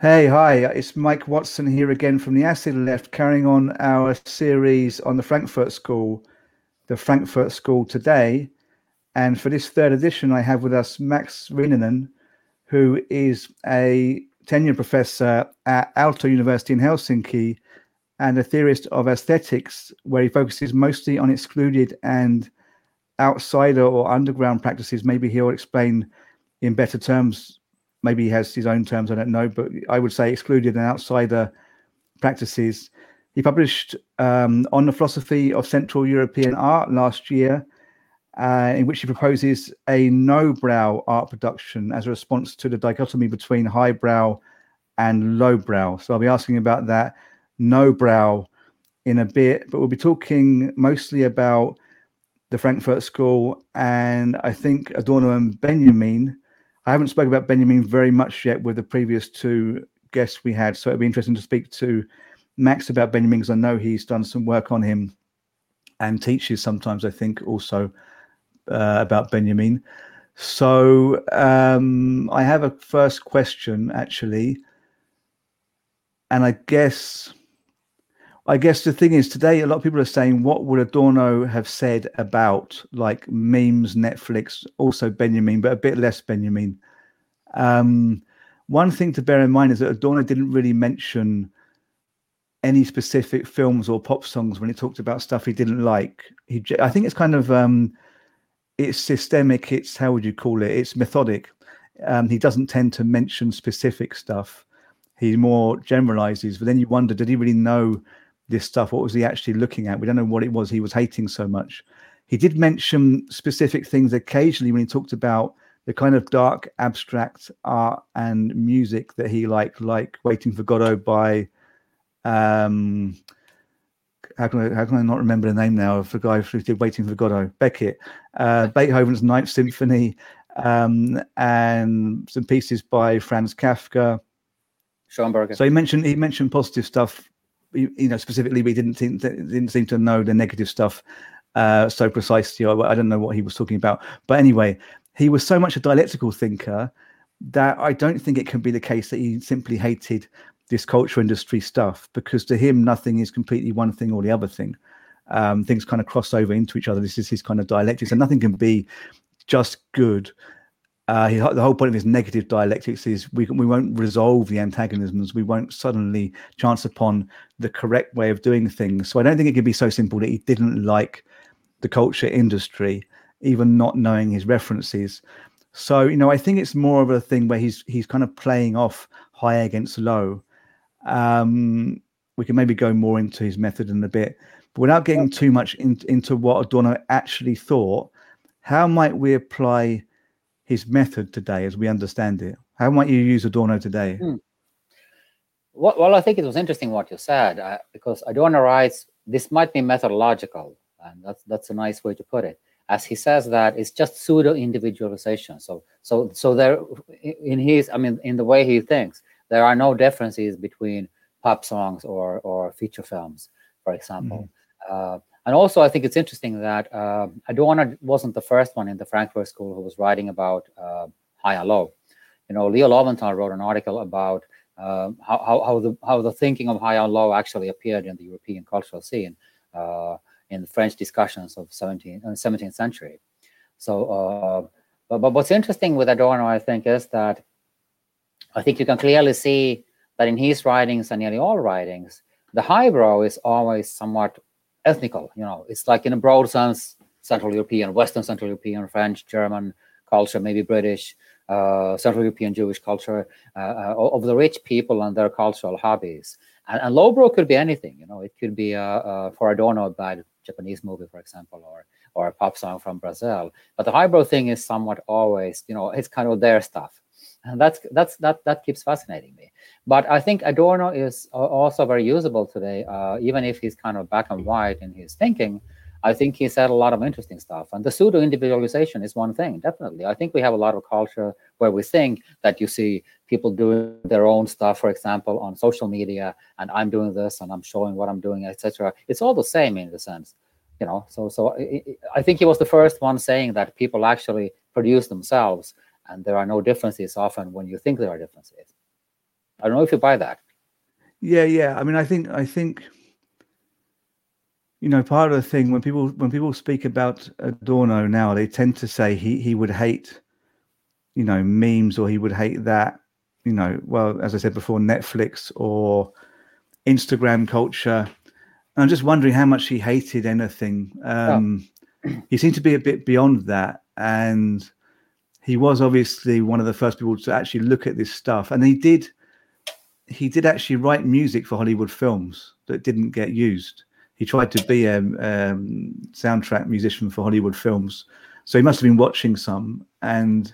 Hey, hi, it's Mike Watson here again from the Acid Left, carrying on our series on the Frankfurt School, the Frankfurt School today. And for this third edition, I have with us Max Ryynänen, who is a tenured professor at Aalto University in Helsinki and a theorist of aesthetics, where he focuses mostly on excluded and outsider or underground practices. Maybe he'll explain in better terms. Maybe he has his own terms, I don't know, but I would say excluded and outsider practices. He published um, on the philosophy of Central European art last year, uh, in which he proposes a no-brow art production as a response to the dichotomy between highbrow and lowbrow. So I'll be asking about that no-brow in a bit, but we'll be talking mostly about the Frankfurt School and I think Adorno and Benjamin. I haven't spoken about Benjamin very much yet with the previous two guests we had, so it'd be interesting to speak to Max about Benjamin because I know he's done some work on him and teaches sometimes. I think also uh, about Benjamin. So um, I have a first question actually, and I guess I guess the thing is today a lot of people are saying what would Adorno have said about like memes, Netflix, also Benjamin, but a bit less Benjamin. Um, one thing to bear in mind is that Adorno didn't really mention any specific films or pop songs when he talked about stuff he didn't like. He, I think it's kind of um, it's systemic. It's how would you call it? It's methodic. Um, he doesn't tend to mention specific stuff. He more generalizes. But then you wonder, did he really know this stuff? What was he actually looking at? We don't know what it was he was hating so much. He did mention specific things occasionally when he talked about the kind of dark abstract art and music that he liked, like Waiting for Godot by um, how can I how can I not remember the name now of the guy who did Waiting for Godot? Beckett, uh, Beethoven's Ninth Symphony, um, and some pieces by Franz Kafka. Schoenberg. So he mentioned he mentioned positive stuff, you, know, specifically. We didn't think, didn't seem to know the negative stuff uh, so precisely. I, I don't know what he was talking about, but anyway, he was so much a dialectical thinker that I don't think it can be the case that he simply hated this culture industry stuff because to him nothing is completely one thing or the other thing um, things kind of cross over into each other this is his kind of dialectics and nothing can be just good uh, he, the whole point of his negative dialectics is we, we won't resolve the antagonisms. We won't suddenly chance upon the correct way of doing things. So I don't think it could be so simple that he didn't like the culture industry, even not knowing his references. So you know, I think it's more of a thing where he's he's kind of playing off high against low, um, we can maybe go more into his method in a bit, but without getting too much in, into what Adorno actually thought, how might we apply his method today as we understand it? How might you use Adorno today? Hmm. Well, well, I think it was interesting what you said uh, because Adorno writes this might be methodological, and that's that's a nice way to put it. As he says that it's just pseudo individualization. So so so there in his I mean in the way he thinks, there are no differences between pop songs or or feature films, for example. Mm-hmm. Uh, and also, I think it's interesting that uh, Adorno wasn't the first one in the Frankfurt School who was writing about uh, high and low. You know, Leo Lowenthal wrote an article about uh, how, how, how, the how the thinking of high and low actually appeared in the European cultural scene uh, in the French discussions of 17th, 17th uh, century. So, uh, but, but what's interesting with Adorno, I think, is that I think you can clearly see that in his writings and nearly all writings, the highbrow is always somewhat ethnical. You know, it's like in a broad sense, Central European, Western Central European, French, German culture, maybe British, uh, Central European Jewish culture uh, uh, of the rich people and their cultural hobbies. And, and lowbrow could be anything. You know, it could be uh, uh, for Adorno bad Japanese movie, for example, or or a pop song from Brazil. But the highbrow thing is somewhat always, you know, it's kind of their stuff and that's that's that that keeps fascinating me but i think adorno is also very usable today uh, even if he's kind of black and white in his thinking. I think he said a lot of interesting stuff and the pseudo individualization is one thing definitely. I think we have a lot of culture where we think that you see people doing their own stuff for example on social media and i'm doing this and i'm showing what i'm doing etc it's all the same in the sense you know so so i think he was the first one saying that people actually produce themselves and there are no differences often when you think there are differences. I don't know if you buy that. Yeah, yeah. I mean, I think I think you know part of the thing when people when people speak about Adorno now, they tend to say he he would hate you know memes or he would hate that you know well as I said before Netflix or Instagram culture. And I'm just wondering how much he hated anything. Um, oh. He seemed to be a bit beyond that, and he was obviously one of the first people to actually look at this stuff. And he did he did actually write music for Hollywood films that didn't get used. He tried to be a um, soundtrack musician for Hollywood films, so he must have been watching some. And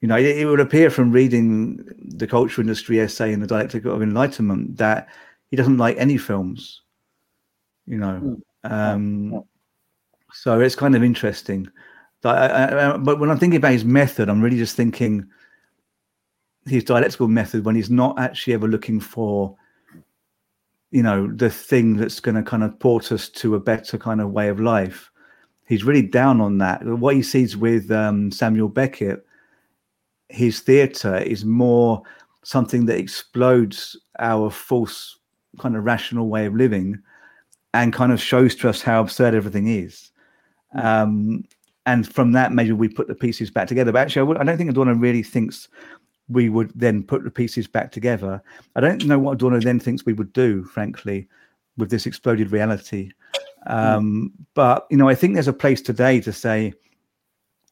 you know, it, it would appear from reading the culture industry essay in the Dialectic of Enlightenment that he doesn't like any films. You know, hmm. um, so it's kind of interesting. But, I, I, but when I'm thinking about his method, I'm really just thinking his dialectical method when he's not actually ever looking for you know the thing that's going to kind of port us to a better kind of way of life. He's really down on that. What he sees with um, samuel beckett his theater is more something that explodes our false kind of rational way of living and kind of shows to us how absurd everything is. Um, and from that maybe we put the pieces back together. But actually i don't think adorno really thinks we would then put the pieces back together. I don't know what Adorno then thinks we would do, frankly, with this exploded reality. Um, mm. But you know, I think there's a place today to say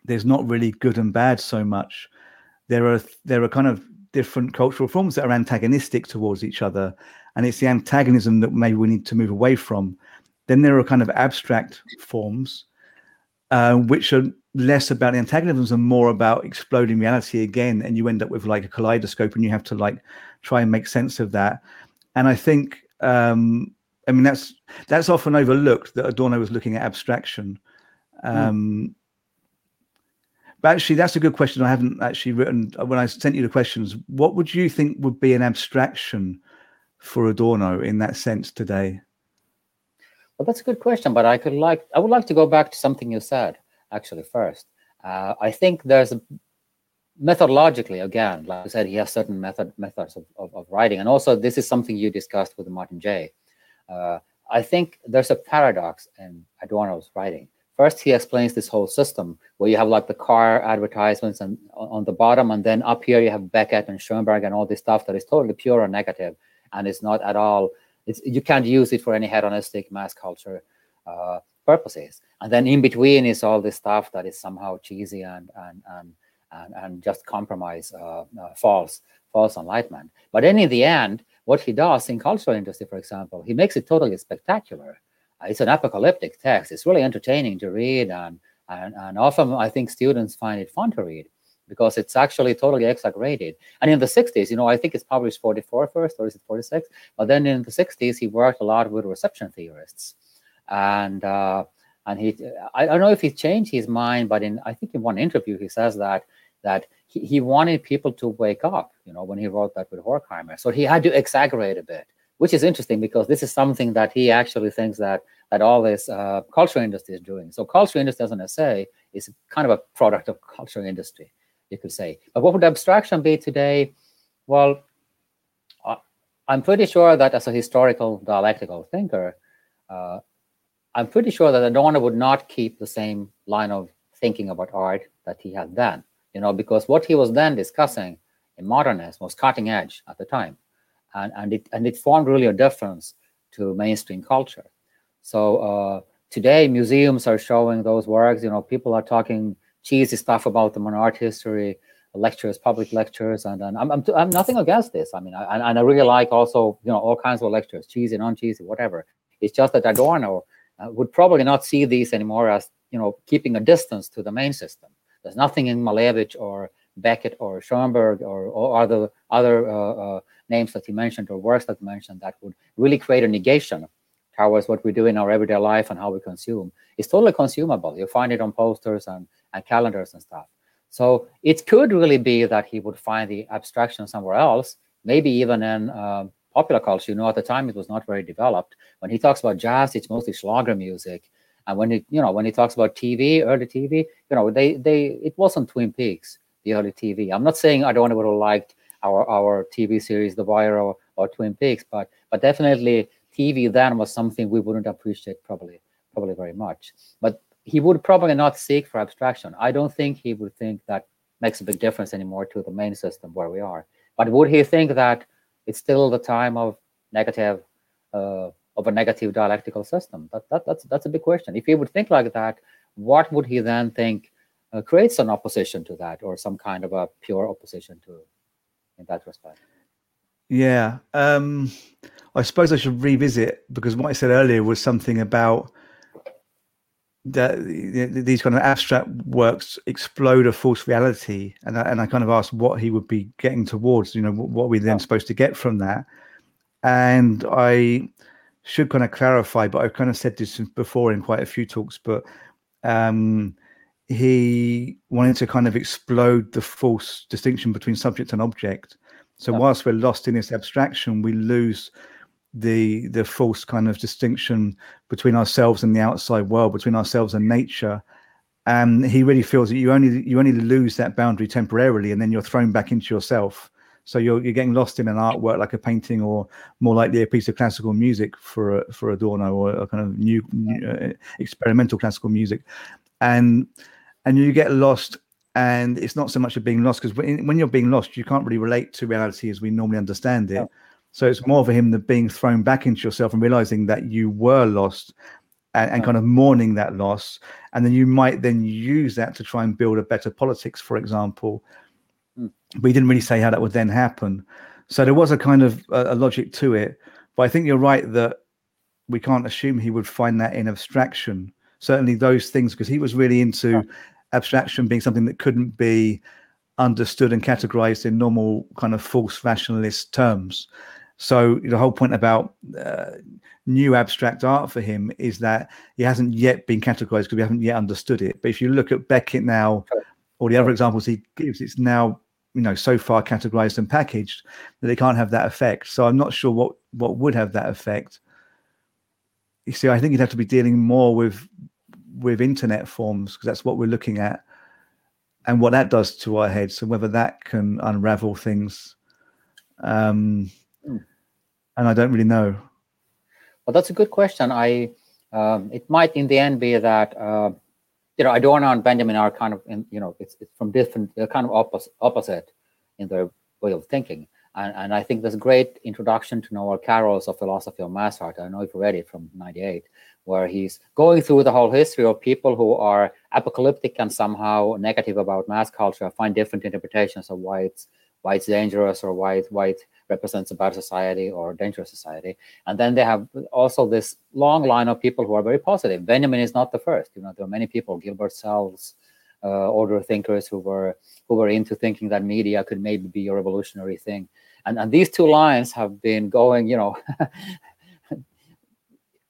there's not really good and bad so much. There are there are kind of different cultural forms that are antagonistic towards each other, and it's the antagonism that maybe we need to move away from. Then there are kind of abstract forms, uh, which are less about the antagonisms and more about exploding reality again and you end up with like a kaleidoscope and you have to like try and make sense of that and i think um i mean that's that's often overlooked that adorno was looking at abstraction hmm. um mm. but actually that's a good question i haven't actually written when i sent you the questions what would you think would be an abstraction for adorno in that sense today well that's a good question but i could like i would like to go back to something you said actually first. Uh, I think there's a methodologically again, like I said, he has certain method methods of, of, of, writing, and also this is something you discussed with Martin Jay Uh, I think there's a paradox in Adorno's writing. First, he explains this whole system where you have like the car advertisements and on the bottom, and then up here you have Beckett and Schoenberg and all this stuff that is totally pure or negative, and it's not at all. It's you can't use it for any hedonistic mass culture uh, purposes. And then in between is all this stuff that is somehow cheesy and and and and, and just compromise uh, uh, false false enlightenment. But then in the end, what he does in cultural industry, for example, he makes it totally spectacular. Uh, it's an apocalyptic text. It's really entertaining to read, and, and and often I think students find it fun to read because it's actually totally exaggerated. And in the 60s, you know, I think it's published 44 first, or is it 46? But then in the 60s, he worked a lot with reception theorists and uh, and he I don't know if he changed his mind, but in I think in one interview he says that that he, he wanted people to wake up, you know, when he wrote that with Horkheimer. So he had to exaggerate a bit, which is interesting because this is something that he actually thinks that that all this uh, culture industry is doing. So culture industry, as an essay, is kind of a product of culture industry, you could say. But what would the abstraction be today? Well, I'm pretty sure that as a historical dialectical thinker, uh, I'm pretty sure that Adorno would not keep the same line of thinking about art that he had then, you know, because what he was then discussing in modernism was cutting edge at the time. And, and, it, and it formed really a difference to mainstream culture. So uh, today, museums are showing those works. You know, people are talking cheesy stuff about them on art history lectures, public lectures, and, and I'm, I'm, I'm nothing against this. I mean, I, and I really like also, you know, all kinds of lectures, cheesy, non-cheesy, whatever. It's just that Adorno would probably not see these anymore as you know keeping a distance to the main system. There's nothing in Malevich or Beckett or Schoenberg or, or other other uh, uh, names that he mentioned or works that he mentioned that would really create a negation towards what we do in our everyday life and how we consume. It's totally consumable. You find it on posters and, and calendars and stuff. So it could really be that he would find the abstraction somewhere else, maybe even in um, popular culture, you know, at the time it was not very developed. When he talks about jazz, it's mostly Schlager music. And when he, you know, when he talks about TV, early TV, you know, they they it wasn't Twin Peaks, the early TV. I'm not saying I don't would have liked our our TV series The Wire or, or Twin Peaks, but but definitely TV then was something we wouldn't appreciate probably probably very much. But he would probably not seek for abstraction. I don't think he would think that makes a big difference anymore to the main system where we are. But would he think that it's still the time of negative uh, of a negative dialectical system? That, that that's that's a big question. If he would think like that, what would he then think uh, creates an opposition to that, or some kind of a pure opposition to in that respect? Yeah, um, I suppose I should revisit because what I said earlier was something about that these kind of abstract works explode a false reality, and I, and I kind of asked what he would be getting towards. You know, what, are we then supposed to get from that? And I should kind of clarify, but I've kind of said this before in quite a few talks, but um, he wanted to kind of explode the false distinction between subject and object. So whilst we're lost in this abstraction, we lose the the false kind of distinction between ourselves and the outside world, between ourselves and nature. And he really feels that you only you only lose that boundary temporarily, and then you're thrown back into yourself. So you're you're getting lost in an artwork like a painting, or more likely a piece of classical music for a, for Adorno, or a kind of new, new uh, experimental classical music, and and you get lost and it's not so much of being lost because when, when, you're being lost you can't really relate to reality as we normally understand it so it's more for him than being thrown back into yourself and realizing that you were lost and, and, kind of mourning that loss. And then you might then use that to try and build a better politics, for example. Mm. But he didn't really say how that would then happen. So there was a kind of a, a logic to it. But I think you're right that we can't assume he would find that in abstraction. Certainly those things, because he was really into yeah. abstraction being something that couldn't be understood and categorized in normal kind of false rationalist terms. So the whole point about uh, new abstract art for him is that he hasn't yet been categorized because we haven't yet understood it. But if you look at Beckett now, or the other examples he gives, it's now you know so far categorized and packaged that they can't have that effect. So I'm not sure what what would have that effect. You see, I think you'd have to be dealing more with with internet forms because that's what we're looking at, and what that does to our heads, and whether that can unravel things. Um, and I don't really know. Well, that's a good question. I um, it might in the end be that uh, you know Adorno and Benjamin are kind of in, you know it's, it's from different they're kind of opposite opposite in their way of thinking. And, and I think there's a great introduction to Noel Carroll's A Philosophy of Mass Art. I know you've read it from 98, where he's going through the whole history of people who are apocalyptic and somehow negative about mass culture, find different interpretations of why it's why it's dangerous or why it, why it represents a bad society or dangerous society. And then they have also this long line of people who are very positive. Benjamin is not the first. You know, there are many people, Gilbert Seldes, uh, older thinkers who were who were into thinking that media could maybe be a revolutionary thing. And and these two lines have been going, you know, a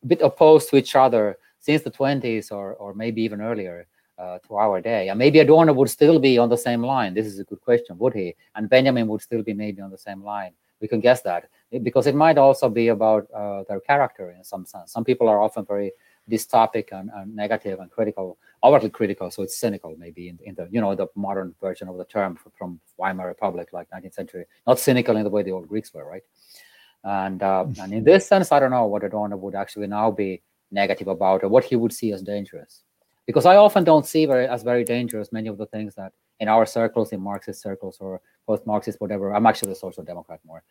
bit opposed to each other since the 20s or or maybe even earlier uh, to our day. And maybe Adorno would still be on the same line. This is a good question, would he? And Benjamin would still be maybe on the same line. We can guess that because it might also be about uh, their character in some sense. Some people are often very dystopic and, and negative and critical, overtly critical. So it's cynical, maybe in, in, the you know the modern version of the term from Weimar Republic, like 19th century. Not cynical in the way the old Greeks were, right? And uh, and in this sense, I don't know what Adorno would actually now be negative about or what he would see as dangerous because I often don't see very as very dangerous many of the things that in our circles, in Marxist circles or post-Marxist, whatever. I'm actually a social democrat more,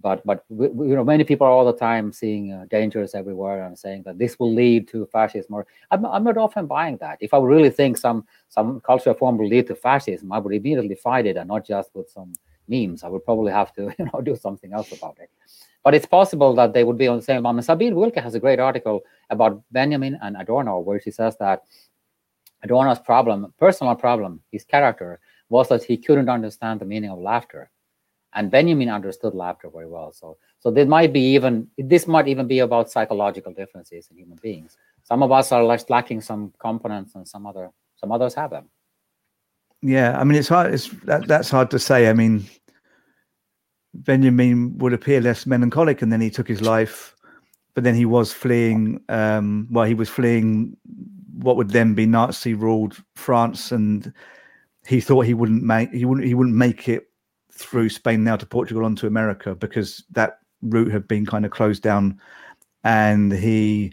but but you know many people are all the time seeing uh, dangers everywhere and saying that this will lead to fascism. Or I'm, I'm not often buying that. If I really think some some cultural form will lead to fascism, I would immediately fight it and not just with some memes. I would probably have to you know do something else about it. But it's possible that they would be on the same line. Sabine Wilke has a great article about Benjamin and Adorno, where she says that Adorno's problem, personal problem, his character, was that he couldn't understand the meaning of laughter. And Benjamin understood laughter very well. So, so this might be even this might even be about psychological differences in human beings. Some of us are lacking some components, and some other some others have them. Yeah, I mean, it's hard. It's that, that's hard to say. I mean, Benjamin would appear less melancholic, and then he took his life. But then he was fleeing. Um, well, he was fleeing what would then be Nazi ruled France, and he thought he wouldn't make he wouldn't he wouldn't make it through Spain now to Portugal onto America because that route had been kind of closed down, and he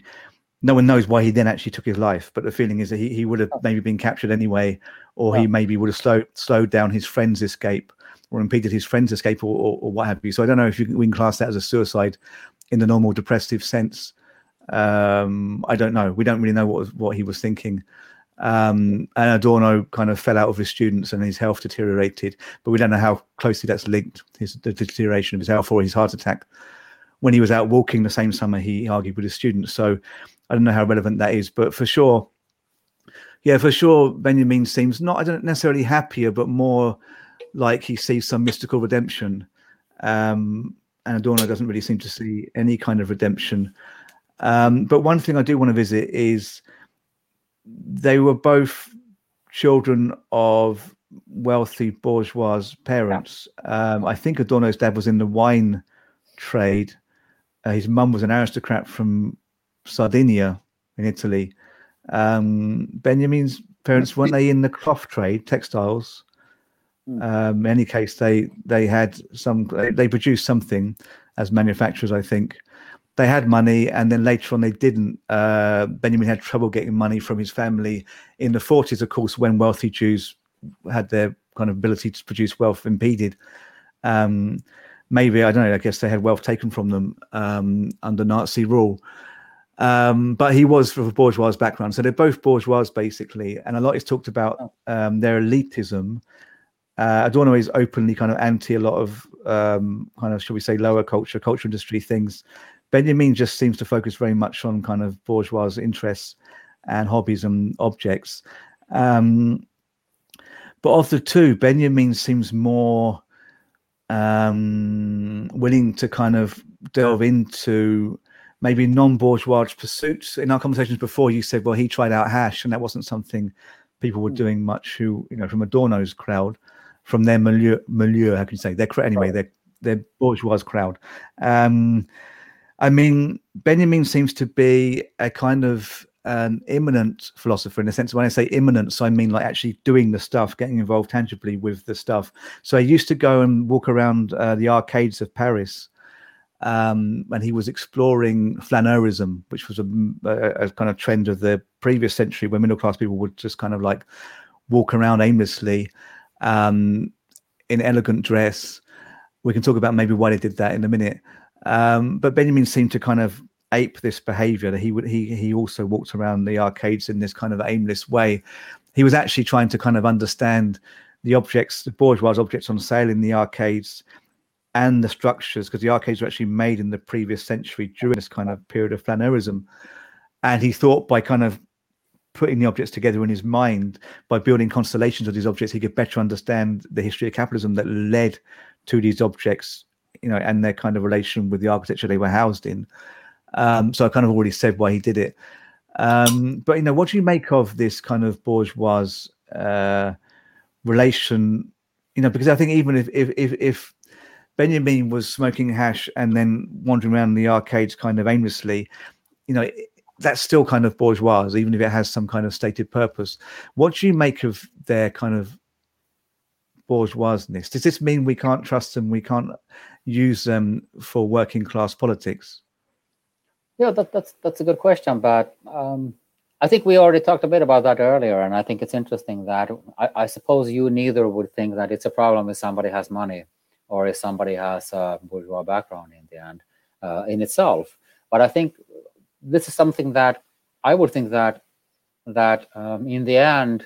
no one knows why he then actually took his life. But the feeling is that he, he would have maybe been captured anyway, or he maybe would have slowed slowed down his friend's escape or impeded his friend's escape or, or, or what have you. So I don't know if you can, we can class that as a suicide in the normal depressive sense. Um, I don't know. We don't really know what what he was thinking. Um, and Adorno kind of fell out of his students and his health deteriorated, but we don't know how closely that's linked his the deterioration of his health or his heart attack. When he was out walking the same summer, he argued with his students. So I don't know how relevant that is, but for sure, yeah, for sure, Benjamin seems not I don't necessarily happier, but more like he sees some mystical redemption. Um, and Adorno doesn't really seem to see any kind of redemption. Um, but one thing I do want to visit is they were both children of wealthy bourgeois parents. Um, I think Adorno's dad was in the wine trade. Uh, his mum was an aristocrat from Sardinia in Italy. Um, Benjamin's parents weren't they in the cloth trade, textiles? Hmm. Um, in any case, they they had some they, they produced something as manufacturers, I think. They had money, and then later on they didn't. Uh, Benjamin had trouble getting money from his family in the 40s, of course, when wealthy Jews had their kind of ability to produce wealth impeded. Um, maybe I don't know. I guess they had wealth taken from them um, under Nazi rule. Um, but he was from a bourgeois background, so they're both bourgeois basically. And a lot is talked about oh. um, their elitism. Uh, Adorno is openly kind of anti a lot of um, kind of, shall we say, lower culture, culture industry things. Benjamin just seems to focus very much on kind of bourgeois interests and hobbies and objects. Um, but of the two, Benjamin seems more um, willing to kind of delve into maybe non-bourgeois pursuits. In our conversations before, you said, well, he tried out hash, and that wasn't something people were hmm. doing much. Who you know, from Adorno's crowd, from their milieu, milieu how can you say? Their anyway, their their bourgeois crowd. Um, I mean, Benjamin seems to be a kind of an immanent philosopher in the sense when I say immanence, I mean like actually doing the stuff, getting involved tangibly with the stuff. So I used to go and walk around uh, the arcades of Paris um, and he was exploring flaneurism, which was a, a, a, kind of trend of the previous century where middle class people would just kind of like walk around aimlessly um, in elegant dress. We can talk about maybe why they did that in a minute. Um, but Benjamin seemed to kind of ape this behavior that he would he he also walked around the arcades in this kind of aimless way. He was actually trying to kind of understand the objects, the bourgeois objects on sale in the arcades and the structures, because the arcades were actually made in the previous century during this kind of period of flaneurism. And he thought by kind of putting the objects together in his mind, by building constellations of these objects, he could better understand the history of capitalism that led to these objects you know, and their kind of relation with the architecture they were housed in. Um, so I kind of already said why he did it. Um, but you know, what do you make of this kind of bourgeois uh, relation? You know, because I think even if if if, if Benjamin was smoking hash and then wandering around the arcades kind of aimlessly, you know, that's still kind of bourgeois, even if it has some kind of stated purpose. What do you make of their kind of bourgeoisness? Does this mean we can't trust them? We can't use them for working class politics? Yeah, that, that's that's a good question, but um, I think we already talked a bit about that earlier, and I think it's interesting that I, I, suppose you neither would think that it's a problem if somebody has money or if somebody has a bourgeois background in the end uh, in itself. But I think this is something that I would think that that um, in the end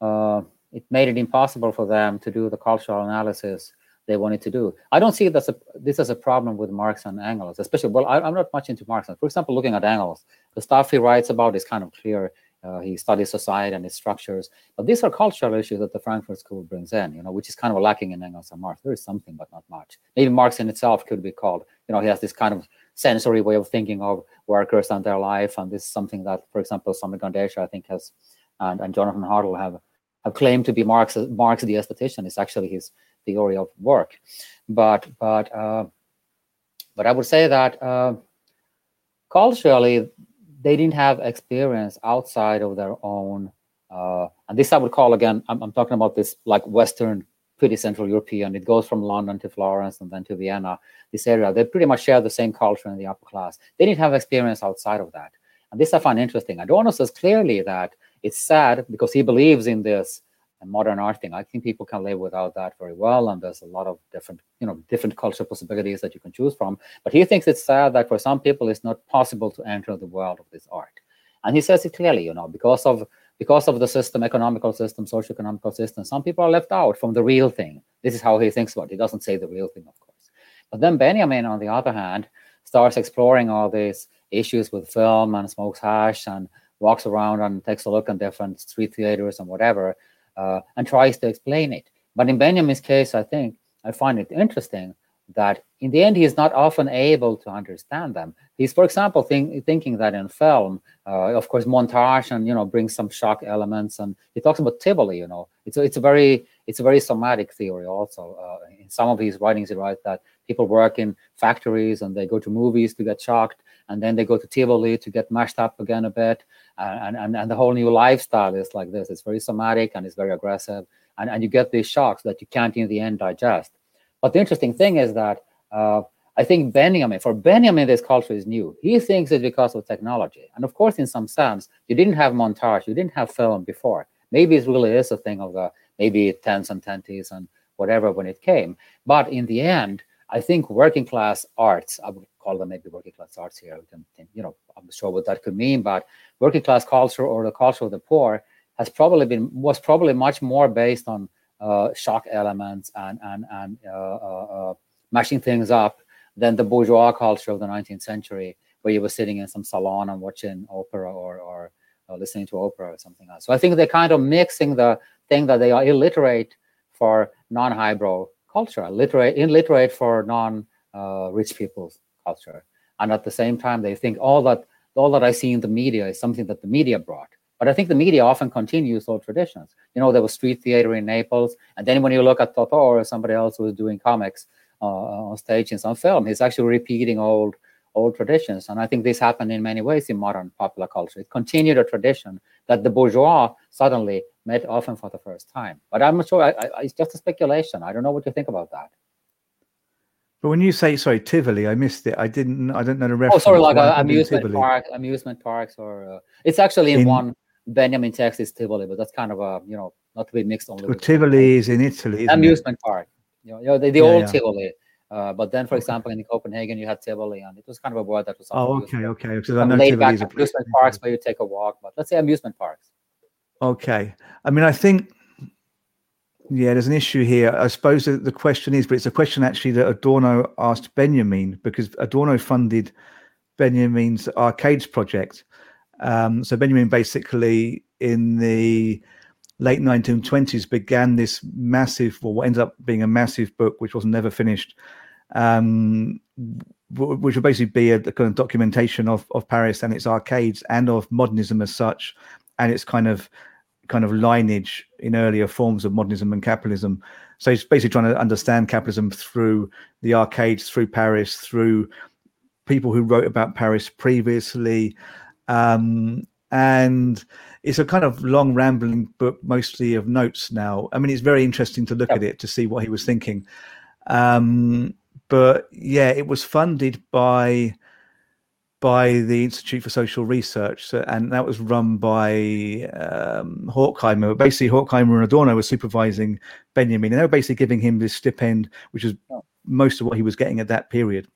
uh, it made it impossible for them to do the cultural analysis they wanted to do. I don't see this, a, this as a problem with Marx and Engels, especially, well, I, am not much into Marx. For example, looking at Engels, the stuff he writes about is kind of clear. Uh, he studies society and its structures, but these are cultural issues that the Frankfurt School brings in, you know, which is kind of lacking in Engels and Marx. There is something, but not much. Maybe Marx in itself could be called, you know, he has this kind of sensory way of thinking of workers and their life, and this is something that, for example, Samir Gandesha, I think, has, and, and Jonathan Hartle have have claimed to be Marx, Marx the aesthetician. It's actually his theory of work. But but uh, but I would say that uh, culturally they didn't have experience outside of their own. Uh, and this I would call again. I'm, I'm talking about this like Western pretty Central European. It goes from London to Florence and then to Vienna, this area. They pretty much share the same culture in the upper class. They didn't have experience outside of that. And this I find interesting. Adorno says clearly that it's sad because he believes in this modern art thing. I think people can live without that very well, and there's a lot of different, you know, different cultural possibilities that you can choose from. But he thinks it's sad that for some people it's not possible to enter the world of this art. And he says it clearly, you know, because of because of the system, economical system, socio-economical system, some people are left out from the real thing. This is how he thinks about it. He doesn't say the real thing, of course. But then Benjamin, on the other hand, starts exploring all these issues with film and smokes hash and walks around and takes a look at different street theaters and whatever, uh, and tries to explain it. But in Benjamin's case, I think I find it interesting that in the end he is not often able to understand them. He's, for example, think, thinking that in film, uh, of course, montage and you know brings some shock elements, and he talks about Tivoli. You know, it's a, it's a very it's a very somatic theory. Also, uh, in some of his writings, he writes that people work in factories and they go to movies to get shocked, and then they go to Tivoli to get mashed up again a bit, and and and the whole new lifestyle is like this. It's very somatic and it's very aggressive, and and you get these shocks that you can't in the end digest. But the interesting thing is that uh, I think Benjamin, for Benjamin, this culture is new. He thinks it's because of technology. And of course, in some sense, you didn't have montage, you didn't have film before. Maybe it really is a thing of the maybe tens and twenties and whatever when it came. But in the end, I think working class arts, I would call them maybe working class arts here. We can, you know, I'm not sure what that could mean, but working class culture or the culture of the poor has probably been was probably much more based on uh, shock elements and and and uh, uh, uh, mashing things up than the bourgeois culture of the 19th century, where you were sitting in some salon and watching opera or or listening to opera or something else. So I think they're kind of mixing the thing that they are illiterate for non-highbrow culture, literate illiterate for non-rich people's culture, and at the same time they think all that all that I see in the media is something that the media brought. But I think the media often continues old traditions. You know, there was street theater in Naples, and then when you look at Totò or somebody else who was doing comics uh, on stage in some film, he's actually repeating old old traditions. And I think this happened in many ways in modern popular culture. It continued a tradition that the bourgeois suddenly met often for the first time. But I'm not sure. I, I, it's just a speculation. I don't know what you think about that. But when you say sorry, Tivoli, I missed it. I didn't. I don't know the reference. Oh, sorry, like uh, amusement park, amusement parks, or uh, it's actually in, in, one Benjamin Text is Tivoli, but that's kind of a you know not to be mixed only. Well, Tivoli is in Italy. Amusement it? park, you know, you know the, the yeah, old yeah. Tivoli. Uh, but then, for example, in Copenhagen, you had Tivoli, and it was kind of a word that was. Oh, okay, okay. Because I know laid back amusement parks where you take a walk, but let's say amusement parks. Okay, I mean, I think yeah, there's an issue here. I suppose the question is, but it's a question actually that Adorno asked Benjamin because Adorno funded Benjamin's Arcades project, um, so Benjamin basically in the late 1920s began this massive, well, what ended up being a massive book, which was never finished, um, which would basically be a, a, kind of documentation of, of Paris and its arcades and of modernism as such, and its kind of kind of lineage in earlier forms of modernism and capitalism. So he's basically trying to understand capitalism through the arcades, through Paris, through people who wrote about Paris previously, um, and it's a kind of long, rambling book, mostly of notes now. I mean, it's very interesting to look yep. at it to see what he was thinking. Um, but yeah, it was funded by by the Institute for Social Research, so, and that was run by um, Horkheimer. Basically, Horkheimer and Adorno were supervising Benjamin, and they were basically giving him this stipend, which was oh. most of what he was getting at that period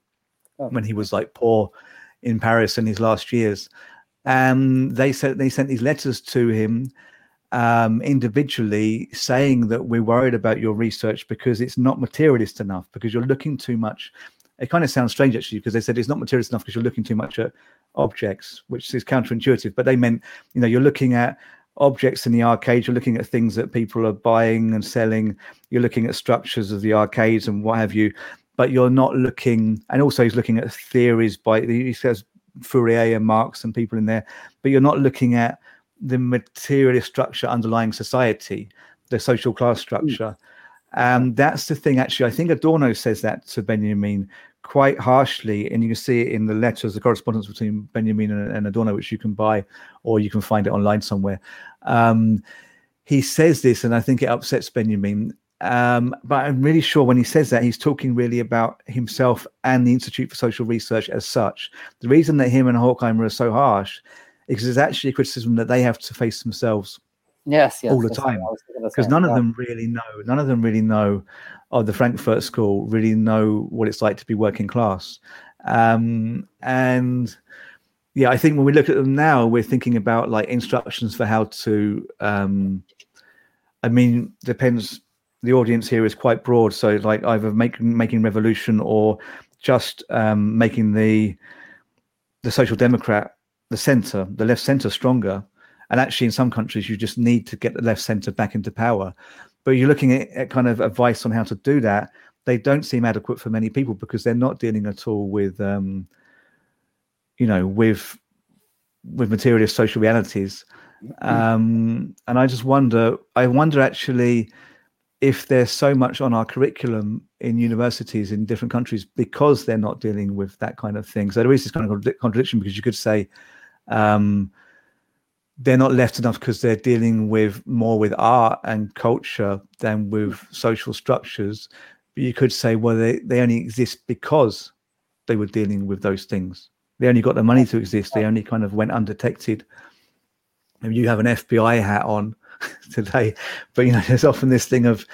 oh. when he was like poor in Paris in his last years and they said they sent these letters to him um, individually saying that we're worried about your research because it's not materialist enough because you're looking too much it kind of sounds strange actually because they said it's not materialist enough because you're looking too much at objects which is counterintuitive but they meant you know you're looking at objects in the arcade you're looking at things that people are buying and selling you're looking at structures of the arcades and what have you but you're not looking and also he's looking at theories by he says Fourier and Marx and people in there, but you're not looking at the materialist structure underlying society, the social class structure. And that's the thing, actually. I think Adorno says that to Benjamin quite harshly, and you can see it in the letters, the correspondence between Benjamin and, and Adorno, which you can buy or you can find it online somewhere. Um, he says this, and I think it upsets Benjamin. Um, but I'm really sure when he says that, he's talking really about himself and the Institute for Social Research as such. The reason that him and Horkheimer are so harsh is it's actually a criticism that they have to face themselves yes, yes all the time. because none of them really know none of them really know of the frankfurt school really know what it's like to be working class. Um, and yeah i think when we look at them now we're thinking about like instructions for how to um, i mean depends the audience here is quite broad so like either making making revolution or just um, making the the social democrat the center the left center stronger and actually, in some countries, you just need to get the left centre back into power. But you're looking at, at kind of advice on how to do that. They don't seem adequate for many people because they're not dealing at all with, um, you know, with with materialist social realities. Um, and I just wonder, I wonder actually if there's so much on our curriculum in universities in different countries because they're not dealing with that kind of thing. So there is this kind of contradiction because you could say, um, they're not left enough because they're dealing with more with art and culture than with social structures. But you could say, well, they, they only exist because they were dealing with those things. They only got the money to exist. They only kind of went undetected. And you have an FBI hat on today, but you know, there's often this thing of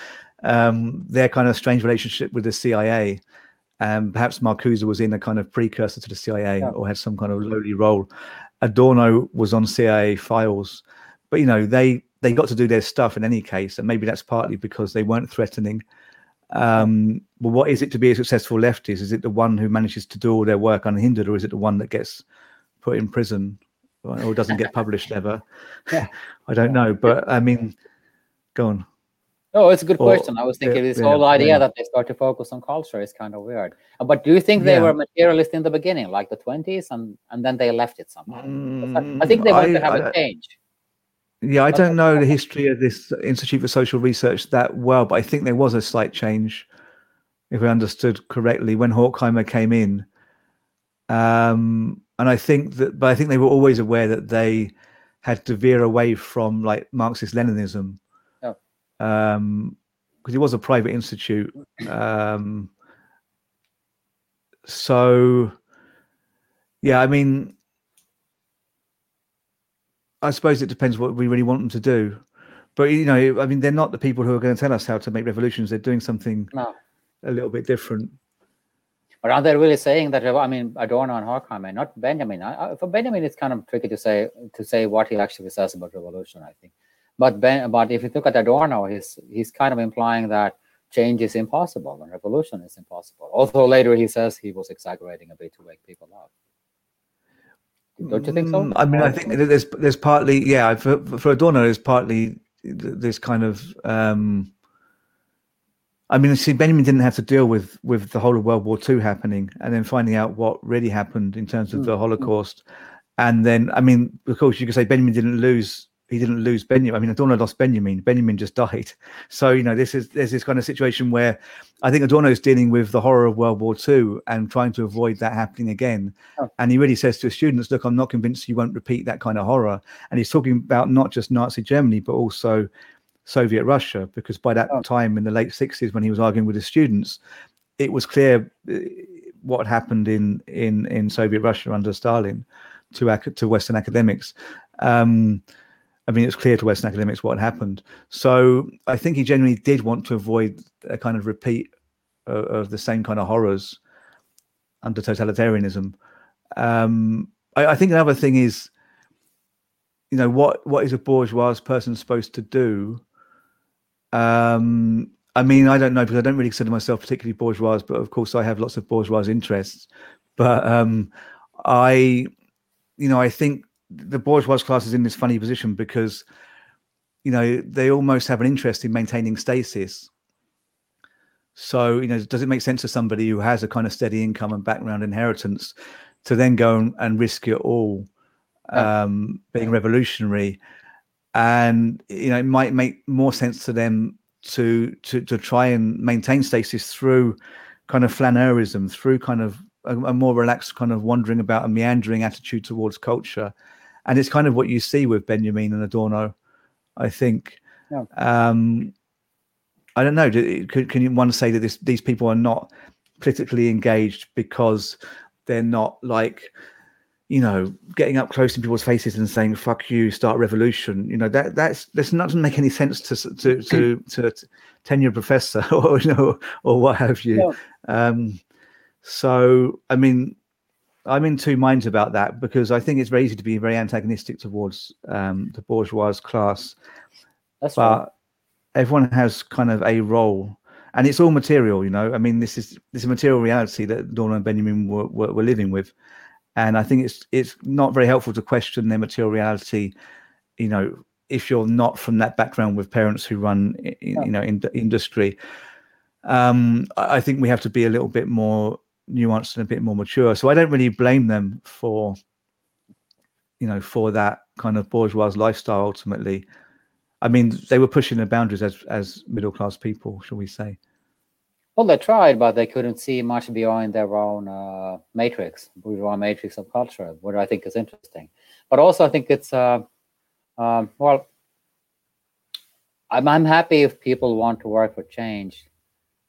um, their kind of strange relationship with the CIA. And um, perhaps Marcuse was in a kind of precursor to the CIA yeah. or had some kind of lowly role. Adorno was on CIA files, but you know they they got to do their stuff in any case, and maybe that's partly because they weren't threatening. Um, but what is it to be a successful leftist? Is it the one who manages to do all their work unhindered, or is it the one that gets put in prison or doesn't get published ever? I don't know, but I mean, go on. Oh, it's a good or, question. I was thinking yeah, this whole idea yeah. that they start to focus on culture is kind of weird. But do you think they were materialist in the beginning, like the 20s, and, and then they left it somehow? Mm, I think they want I, to have I, a change. Yeah, I don't know the history of this Institute for Social Research that well, but I think there was a slight change, if I understood correctly, when Horkheimer came in. Um, and I think that, but I think they were always aware that they had to veer away from like Marxist Leninism um, because it was a private institute. Um, so, yeah, I mean, I suppose it depends what we really want them to do. But you know, I mean, they're not the people who are going to tell us how to make revolutions. They're doing something no. a little bit different. But are they really saying that? I mean, Adorno and Horkheimer, not Benjamin. I, for Benjamin, it's kind of tricky to say to say what he actually says about revolution. I think but ben, but if you look at Adorno, he's he's kind of implying that change is impossible and revolution is impossible. Although later he says he was exaggerating a bit to wake people up. Don't you think so? Mm, I mean, I think there's there's partly yeah for for Adorno there's partly this kind of um, I mean, see, Benjamin didn't have to deal with with the whole of World War II happening, and then finding out what really happened in terms of mm. the Holocaust, and then I mean, of course, you could say Benjamin didn't lose he didn't lose Benjamin. I mean, Adorno lost Benjamin. Benjamin just died. So you know, this is there's this kind of situation where I think Adorno is dealing with the horror of World War II and trying to avoid that happening again. Oh. And he really says to his students, "Look, I'm not convinced you won't repeat that kind of horror." And he's talking about not just Nazi Germany, but also Soviet Russia, because by that oh. time in the late 60s, when he was arguing with his students, it was clear uh, what happened in in in Soviet Russia under Stalin to to Western academics. Um, I mean, it's clear to Western academics what happened. So I think he genuinely did want to avoid a kind of repeat of, of the same kind of horrors under totalitarianism. Um, I, I, think another thing is, you know, what what is a bourgeois person supposed to do? Um, I mean, I don't know because I don't really consider myself particularly bourgeois, but of course I have lots of bourgeois interests. But um, I, you know, I think the bourgeois class is in this funny position because you know they almost have an interest in maintaining stasis. So you know does it make sense to somebody who has a kind of steady income and background inheritance to then go and, and risk it all um, being revolutionary? And you know it might make more sense to them to to to try and maintain stasis through kind of flaneurism through kind of a, a more relaxed kind of wandering about a meandering attitude towards culture and it's kind of what you see with Benjamin and Adorno, I think. Yeah. Um, I don't know. Can, can you one say that this, these people are not politically engaged because they're not like you know getting up close in people's faces and saying "fuck you," start revolution. You know that that's that's not doesn't make any sense to to to, to, to tenure professor or you know or what have you. Yeah. Um, so I mean, I'm in two minds about that because I think it's very easy to be very antagonistic towards um, the bourgeois class. That's but right. everyone has kind of a role, and it's all material. You know, I mean, this is this is material reality that Adorno and Benjamin were, were, were living with, and I think it's it's not very helpful to question their material reality. You know, if you're not from that background with parents who run, you know, in industry. Um, I think we have to be a little bit more nuanced and a bit more mature. So I don't really blame them for, you know, for that kind of bourgeois lifestyle. Ultimately, I mean, they were pushing the boundaries as as middle class people, shall we say? Well, they tried, but they couldn't see much beyond their own uh, matrix, bourgeois matrix of culture, which I think is interesting. But also, I think it's uh, um, well. I'm I'm happy if people want to work for change.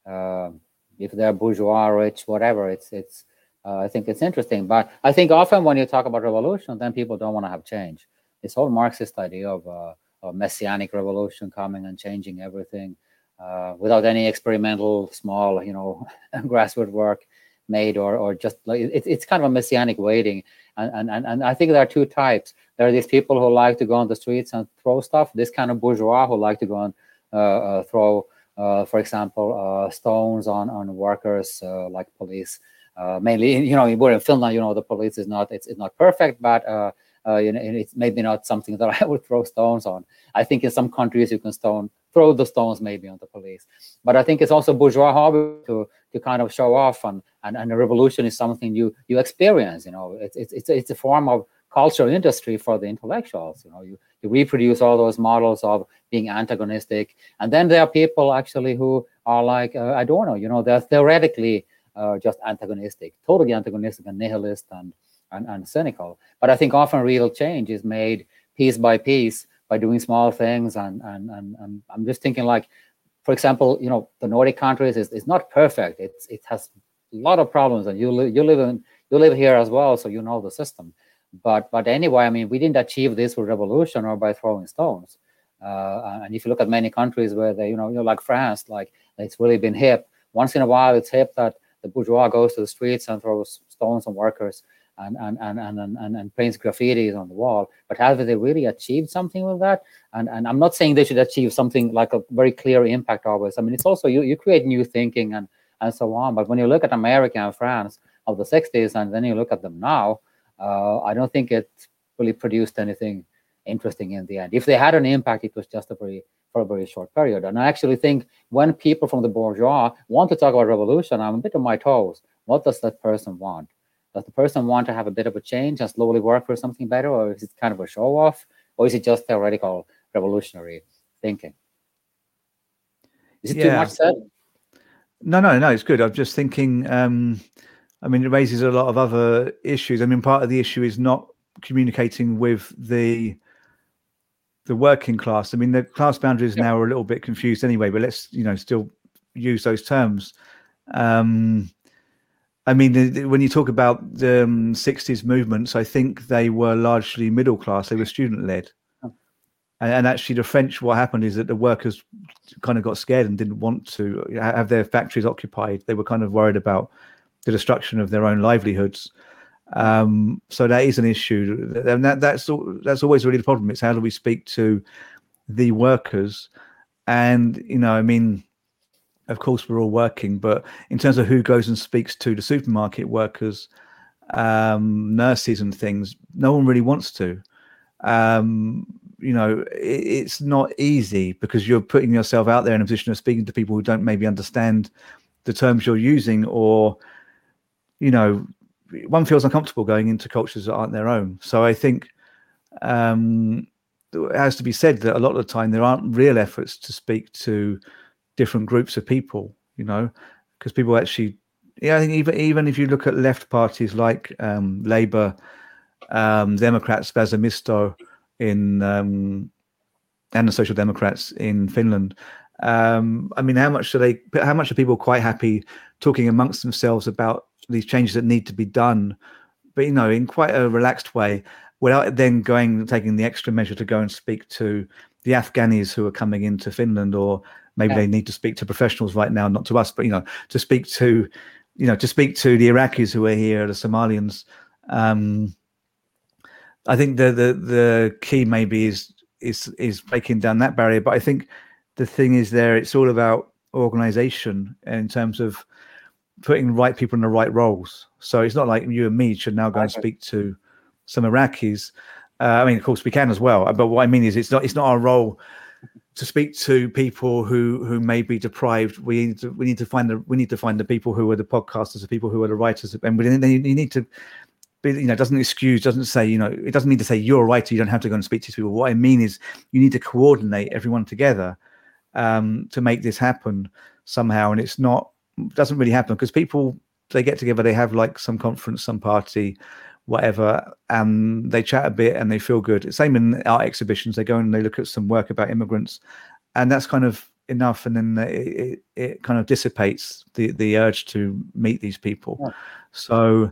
Uh, if they're bourgeois, rich, whatever. It's it's. Uh, I think it's interesting, but I think often when you talk about revolution, then people don't want to have change. This whole Marxist idea of uh, a messianic revolution coming and changing everything uh, without any experimental, small, you know, grassroots work made, or or just like it, it's kind of a messianic waiting. And, and and I think there are two types. There are these people who like to go on the streets and throw stuff. This kind of bourgeois who like to go and uh, uh, throw for example, uh, stones on on workers uh, like police. mainly, you know, we're in Finland. You know, the police is not it's, it's not perfect, but uh, you know, it's maybe not something that I would throw stones on. I think in some countries you can stone throw the stones maybe on the police, but I think it's also bourgeois hobby to to kind of show off and and, and a revolution is something you you experience. You know, it's it's, it's a form of cultural industry for the intellectuals. You know, you, you reproduce all those models of being antagonistic, and then there are people actually who are like uh, I don't know, you know, they're theoretically uh, just antagonistic, totally antagonistic and nihilist and, and and cynical. But I think often real change is made piece by piece by doing small things, and and and, and I'm just thinking like, for example, you know, the Nordic countries is, is not perfect. It's it has a lot of problems, and you li- you live in you live here as well, so you know the system but but anyway, I mean, we didn't achieve this with revolution or by throwing stones. Uh, and if you look at many countries where they, you know, you know, like France, like it's really been hip. Once in a while, it's hip that the bourgeois goes to the streets and throws stones on workers and and and and and, and paints graffitis on the wall. But have they really achieved something with that? And and I'm not saying they should achieve something like a very clear impact always. I mean, it's also you you create new thinking and and so on. But when you look at America and France of the 60s and then you look at them now, uh, I don't think it really produced anything interesting in the end. If they had an impact, it was just a very for a very short period. And I actually think when people from the bourgeois want to talk about revolution, I'm a bit on my toes. What does that person want? Does the person want to have a bit of a change and slowly work for something better, or is it kind of a show off, or is it just theoretical revolutionary thinking? Is it yeah. too much said? No, no, no. It's good. I'm just thinking. Um, I mean, it raises a lot of other issues. I mean, part of the issue is not communicating with the the working class. I mean, the class boundaries yeah. now are a little bit confused anyway. But let's you know still use those terms. Um, I mean, the, the, when you talk about the um, 60s movements, I think they were largely middle class. They were student led. Oh. And, and, actually, the French, what happened is that the workers kind of got scared and didn't want to have their factories occupied. They were kind of worried about the destruction of their own livelihoods. Um, so that is an issue, and that, that's that's always really the problem. It's how do we speak to the workers, and you know, I mean, of course, we're all working, but in terms of who goes and speaks to the supermarket workers, um, nurses, and things, no one really wants to. Um, you know, it, it's not easy because you're putting yourself out there in a position of speaking to people who don't maybe understand the terms you're using or you know, one feels uncomfortable going into cultures that aren't their own. So I think um, it has to be said that a lot of the time there aren't real efforts to speak to different groups of people, you know, because people actually, yeah, I think even even if you look at left parties like um, Labour, um, Democrats, Vasemmisto in um, and the Social Democrats in Finland, Um, I mean, how much are they? How much are people quite happy talking amongst themselves about these changes that need to be done, but you know, in quite a relaxed way, without then going taking the extra measure to go and speak to the Afghanis who are coming into Finland, or maybe yeah. they need to speak to professionals right now, not to us, but you know, to speak to, you know, to speak to the Iraqis who are here, the Somalians. Um, I think the the the key maybe is is is breaking down that barrier. But I think the thing is there, it's all about organization in terms of putting right people in the right roles. So it's not like you and me should now go and speak to some Iraqis. Uh, I mean, of course, we can as well. But what I mean is, it's not it's not our role to speak to people who who may be deprived. We need to we need to find the we need to find the people who are the podcasters, the people who are the writers, and we, you need to you know, doesn't excuse, doesn't say, you know, it doesn't need to say you're a writer, you don't have to go and speak to these people. What I mean is you need to coordinate everyone together um, to make this happen somehow. And it's not, doesn't really happen because people, they get together, they have like some conference, some party, whatever, and they chat a bit and they feel good. Same in art exhibitions, they go and they look at some work about immigrants, and that's kind of enough. And then it, it, it kind of dissipates the, the urge to meet these people. Yeah. So,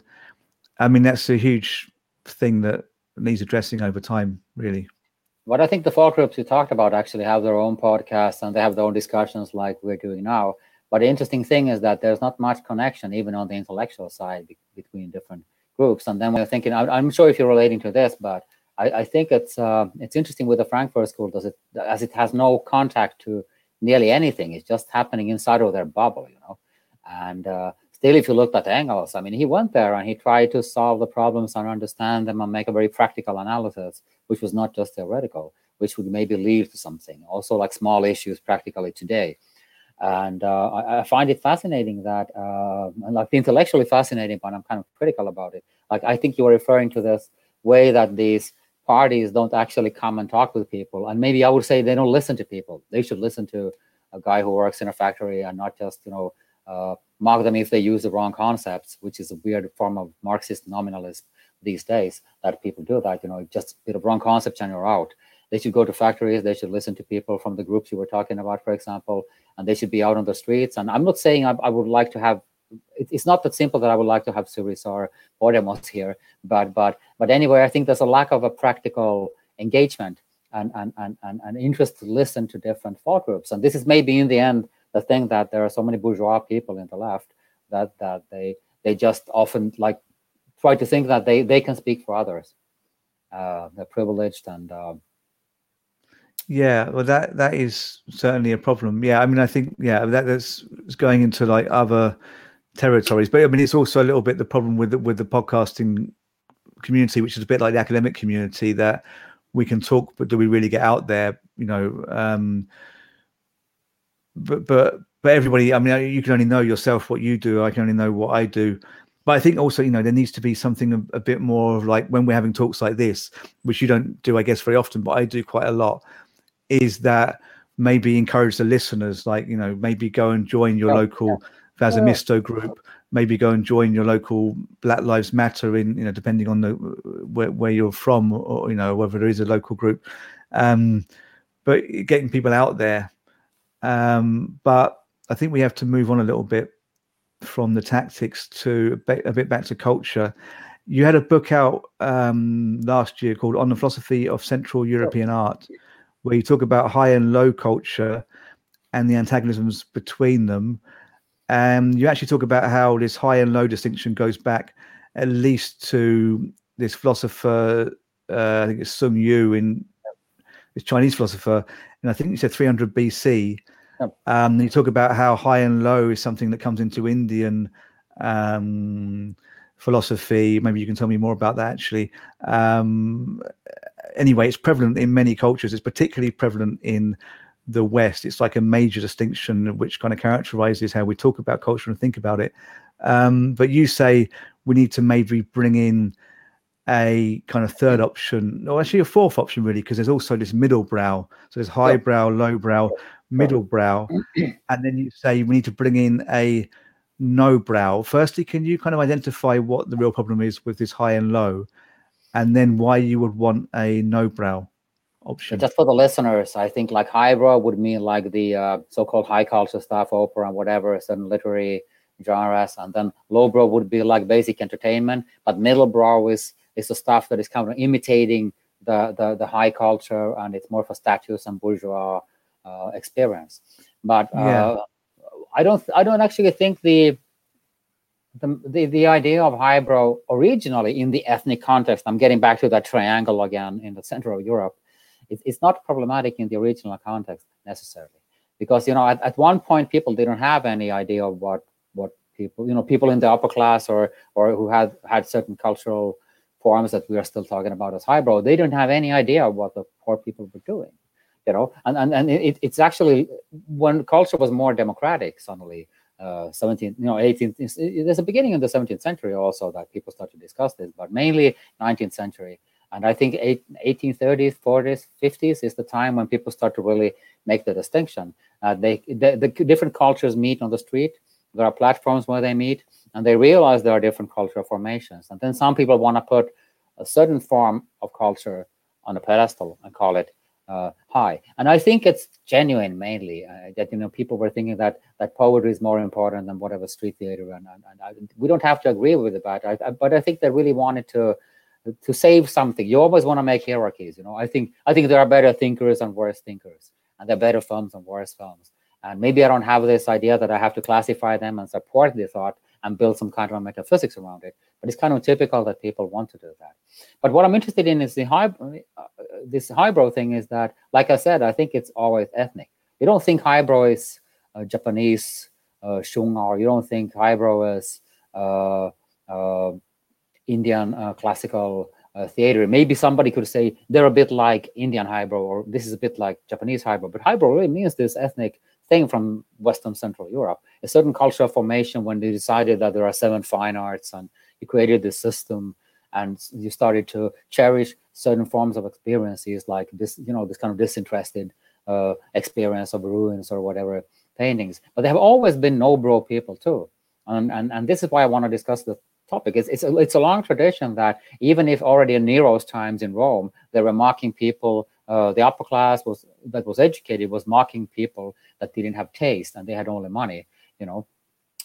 I mean, that's a huge thing that needs addressing over time, really. But I think the four groups you talked about actually have their own podcasts and they have their own discussions like we're doing now. But the interesting thing is that there's not much connection, even on the intellectual side, be- between different groups. And then we're thinking, I- am sure if you're relating to this, but I, I think it's uh, it's interesting with the Frankfurt School, does it as it has no contact to nearly anything. It's just happening inside of their bubble, you know. And uh, still, if you looked at Engels, I mean, he went there and he tried to solve the problems and understand them and make a very practical analysis, which was not just theoretical, which would maybe lead to something. Also, like small issues practically today. And uh, I, I, find it fascinating that, uh, like intellectually fascinating, but I'm kind of critical about it. Like, I think you were referring to this way that these parties don't actually come and talk with people. And maybe I would say they don't listen to people. They should listen to a guy who works in a factory and not just, you know, uh, mock them if they use the wrong concepts, which is a weird form of Marxist nominalism these days that people do that, you know, just a bit of wrong concept and you're out. They should go to factories, they should listen to people from the groups you were talking about, for example, and they should be out on the streets. And I'm not saying I, I would like to have it's not that simple that I would like to have Syriza or Podemos here, but but but anyway, I think there's a lack of a practical engagement and and and and, and interest to listen to different thought groups. And this is maybe in the end the thing that there are so many bourgeois people in the left that that they they just often like try to think that they they can speak for others. Uh, they're privileged and. Uh, yeah, well, that that is certainly a problem. Yeah, I mean, I think yeah, that, that's going into like other territories, but I mean, it's also a little bit the problem with the, with the podcasting community, which is a bit like the academic community that we can talk, but do we really get out there? You know, um, but but but everybody i mean you can only know yourself what you do. I can only know what i do. But i think also you know there needs to be something a, a bit more of like when we're having talks like this which you don't do i guess very often but i do quite a lot is that maybe encourage the listeners like you know maybe go and join your local yeah. Vasemmisto group. Maybe go and join your local black lives matter in you know depending on the where, where you're from or you know whether there is a local group. Um but getting people out there um, but I think we have to move on a little bit from the tactics to a bit back to culture. You had a book out um, last year called On the Philosophy of Central European Art, where you talk about high and low culture and the antagonisms between them. And you actually talk about how this high and low distinction goes back at least to this philosopher, uh, I think it's Sun Yu, in this Chinese philosopher, and I think you said 300 BC, um, you talk about how high and low is something that comes into Indian um, philosophy. Maybe you can tell me more about that actually. Um, anyway, it's prevalent in many cultures. It's particularly prevalent in the West. It's like a major distinction which kind of characterizes how we talk about culture and think about it. Um, but you say we need to maybe bring in a kind of third option, or actually a fourth option, really, because there's also this middle brow. So there's high brow, low brow, middle brow, and then you say we need to bring in a no brow. Firstly, can you kind of identify what the real problem is with this high and low, and then why you would want a no brow option. Just for the listeners, I think like highbrow would mean like the uh, so-called high culture stuff, opera and whatever, certain literary genres, and then lowbrow would be like basic entertainment. But middlebrow is is the stuff that is kind of imitating the the, the high culture, and it's more for status and bourgeois uh, experience. But uh, yeah. I don't I don't actually think the the, the, the idea of highbrow originally in the ethnic context, I'm getting back to that triangle again in the center of Europe, it, it's not problematic in the original context necessarily. Because, you know, at, at one point, people didn't have any idea of what, what people, you know, people in the upper class or, or who had, had certain cultural forms that we are still talking about as highbrow, they didn't have any idea what the poor people were doing you know and and, and it, it's actually when culture was more democratic suddenly uh, 17th, you know, 18th. There's a beginning in the 17th century also that people start to discuss this, but mainly 19th century. And I think 1830s, 40s, 50s is the time when people start to really make the distinction. Uh, they, the, the different cultures meet on the street. There are platforms where they meet, and they realize there are different cultural formations. And then some people want to put a certain form of culture on a pedestal and call it uh, high. And I think it's genuine mainly uh, that you know people were thinking that that poetry is more important than whatever street theater, and, and, and I, we don't have to agree with it, but I, I, but I think they really wanted to to save something. You always want to make hierarchies, you know. I think I think there are better thinkers and worse thinkers, and there are better films and worse films. And maybe I don't have this idea that I have to classify them and support the thought and build some kind of metaphysics around it. But it's kind of typical that people want to do that. But what I'm interested in is the high, uh, this highbrow thing is that, like I said, I think it's always ethnic. You don't think highbrow is uh, Japanese uh, shung, or you don't think highbrow is uh, uh Indian uh, classical uh, theater. Maybe somebody could say they're a bit like Indian highbrow, or this is a bit like Japanese highbrow. But highbrow really means this ethnic thing from Western Central Europe, a certain cultural formation when they decided that there are seven fine arts and you created this system and you started to cherish certain forms of experiences like this, you know, this kind of disinterested uh, experience of ruins or whatever paintings. But there have always been no-bro people too. And, and, and this is why I want to discuss the topic. It's, it's, a, it's a long tradition that even if already in Nero's times in Rome, they were mocking people uh, the upper class was that was educated was mocking people that didn't have taste and they had only money you know?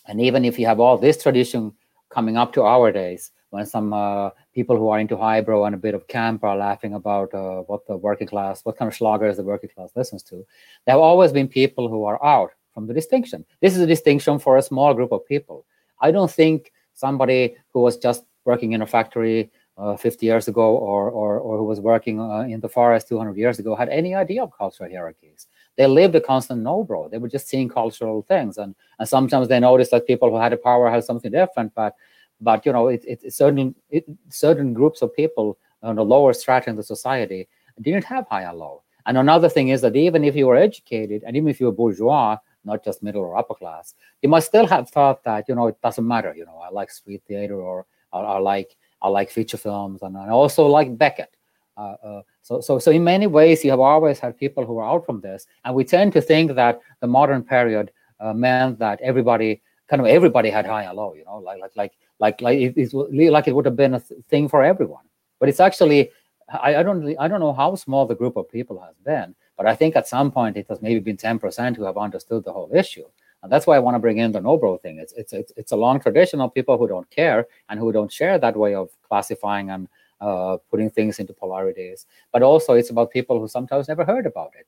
And even if you have all this tradition coming up to our days when some uh, people who are into highbrow and a bit of camp are laughing about uh, what the working class what kind of schlagers the working class listens to there have always been people who are out from the distinction. This is a distinction for a small group of people. I don't think somebody who was just working in a factory uh, 50 years ago or, or, or who was working uh, in the forest 200 years ago had any idea of cultural hierarchies. They lived a constant no-bro. They were just seeing cultural things. And, and sometimes they noticed that people who had the power had something different. But, but you know, it, it, certain, it, certain groups of people on the lower strata in the society didn't have high and low. And another thing is that even if you were educated and even if you were bourgeois, not just middle or upper class, you must still have thought that, you know, it doesn't matter. You know, I like street theater or I like I like feature films, and I also like Beckett. Uh, uh, so, so, so in many ways, you have always had people who are out from this, and we tend to think that the modern period uh, meant that everybody, kind of everybody, had high and low. You know, like, like, like, like, like it, like it would have been a thing for everyone. But it's actually, I, I don't, I don't know how small the group of people has been, but I think at some point it has maybe been ten percent who have understood the whole issue. And that's why I want to bring in the no-bro thing. It's, it's, it's, it's a long tradition of people who don't care and who don't share that way of classifying and uh, putting things into polarities. But also it's about people who sometimes never heard about it.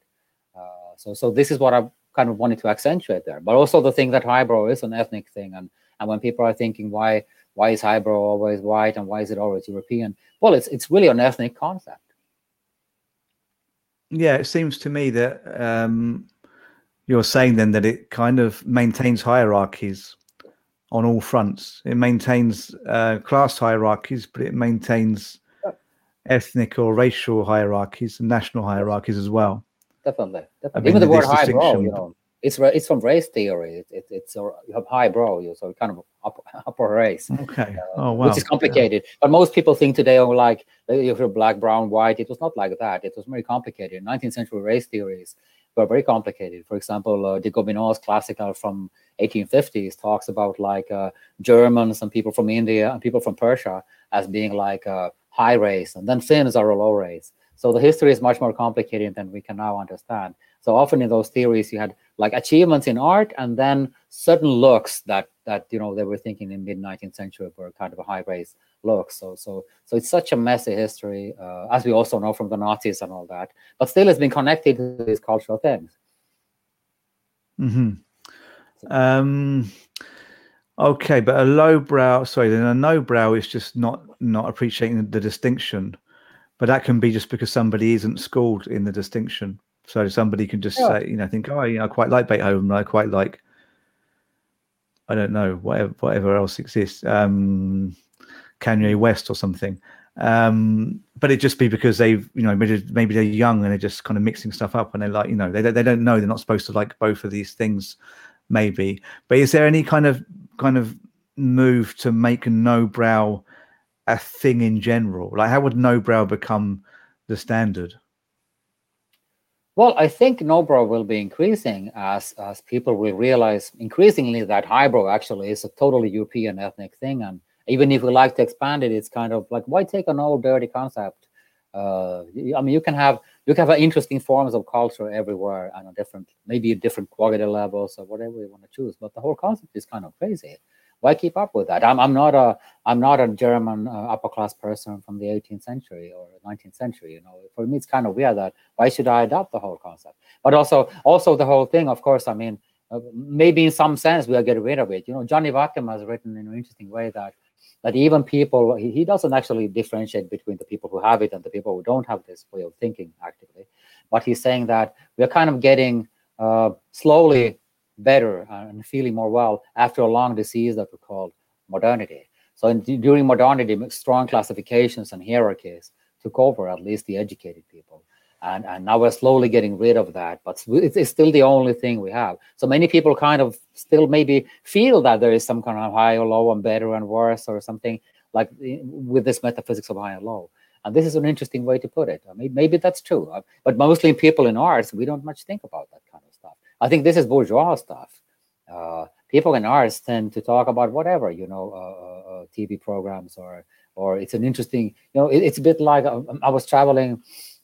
Uh, so, so this is what I kind of wanted to accentuate there. But also the thing that highbrow is an ethnic thing. And, and when people are thinking, why, why is highbrow always white and why is it always European? Well, it's, it's really an ethnic concept. Yeah, it seems to me that um, you're saying then that it kind of maintains hierarchies on all fronts. It maintains uh, class hierarchies, but it maintains ethnic or racial hierarchies and national hierarchies as well. Definitely, definitely. Even the word highbrow, you know, it's it's from race theory. It, it, it's a, you have highbrow, you so kind of upper, upper race. Okay. Uh, oh wow. Which is complicated, yeah. but most people think today, oh, like if you're black, brown, white. It was not like that. It was very complicated. 19th century race theories were very complicated. For example, uh, de Gobineau's classical from 1850s talks about like uh, Germans and people from India and people from Persia as being like a high race, and then Finns are a low race. So the history is much more complicated than we can now understand. So often in those theories, you had like achievements in art, and then certain looks that that you know they were thinking in mid 19th century were kind of a high race look. So so so it's such a messy history, uh, as we also know from the Nazis and all that. But still, it's been connected to these cultural things. mm-hmm. Um. Okay, but a low brow. Sorry, then a no brow is just not not appreciating the distinction, but that can be just because somebody isn't schooled in the distinction. So somebody can just yeah. say, you know, think, oh, you know, I quite like Beethoven. I quite like, I don't know, whatever whatever else exists, um, Kanye West or something. Um, but it just be because they've, you know, maybe, maybe they're young and they're just kind of mixing stuff up and they're like, you know, they they don't know they're not supposed to like both of these things, maybe. But is there any kind of kind of move to make no brow a thing in general? Like, how would no brow become the standard? Well, I think no brow will be increasing as as people will realize increasingly that highbrow actually is a totally European ethnic thing, and even if we like to expand it, it's kind of like why take an old dirty concept? Uh, I mean, you can have you can have interesting forms of culture everywhere and a different maybe different quality levels or whatever you want to choose, but the whole concept is kind of crazy why keep up with that? I'm, I'm not a I'm not a German uh, upper class person from the 18th century or 19th century. You know, for me it's kind of weird that why should I adopt the whole concept? But also also the whole thing, of course. I mean, uh, maybe in some sense we are getting rid of it. You know, Gianni Vattimo has written in an interesting way that that even people he, he doesn't actually differentiate between the people who have it and the people who don't have this way of thinking actively. But he's saying that we are kind of getting uh, slowly better and feeling more well after a long disease that we call modernity. So in, during modernity, strong classifications and hierarchies took over at least the educated people. And, and now we're slowly getting rid of that, but it's, it's still the only thing we have. So many people kind of still maybe feel that there is some kind of high or low and better and worse or something like with this metaphysics of high and low. And this is an interesting way to put it. I mean, maybe that's true, uh, but mostly people in arts, we don't much think about that I think this is bourgeois stuff. Uh, people in arts tend to talk about whatever, you know, uh, uh, uh TV programs or or it's an interesting, you know, it, it's a bit like um, I was traveling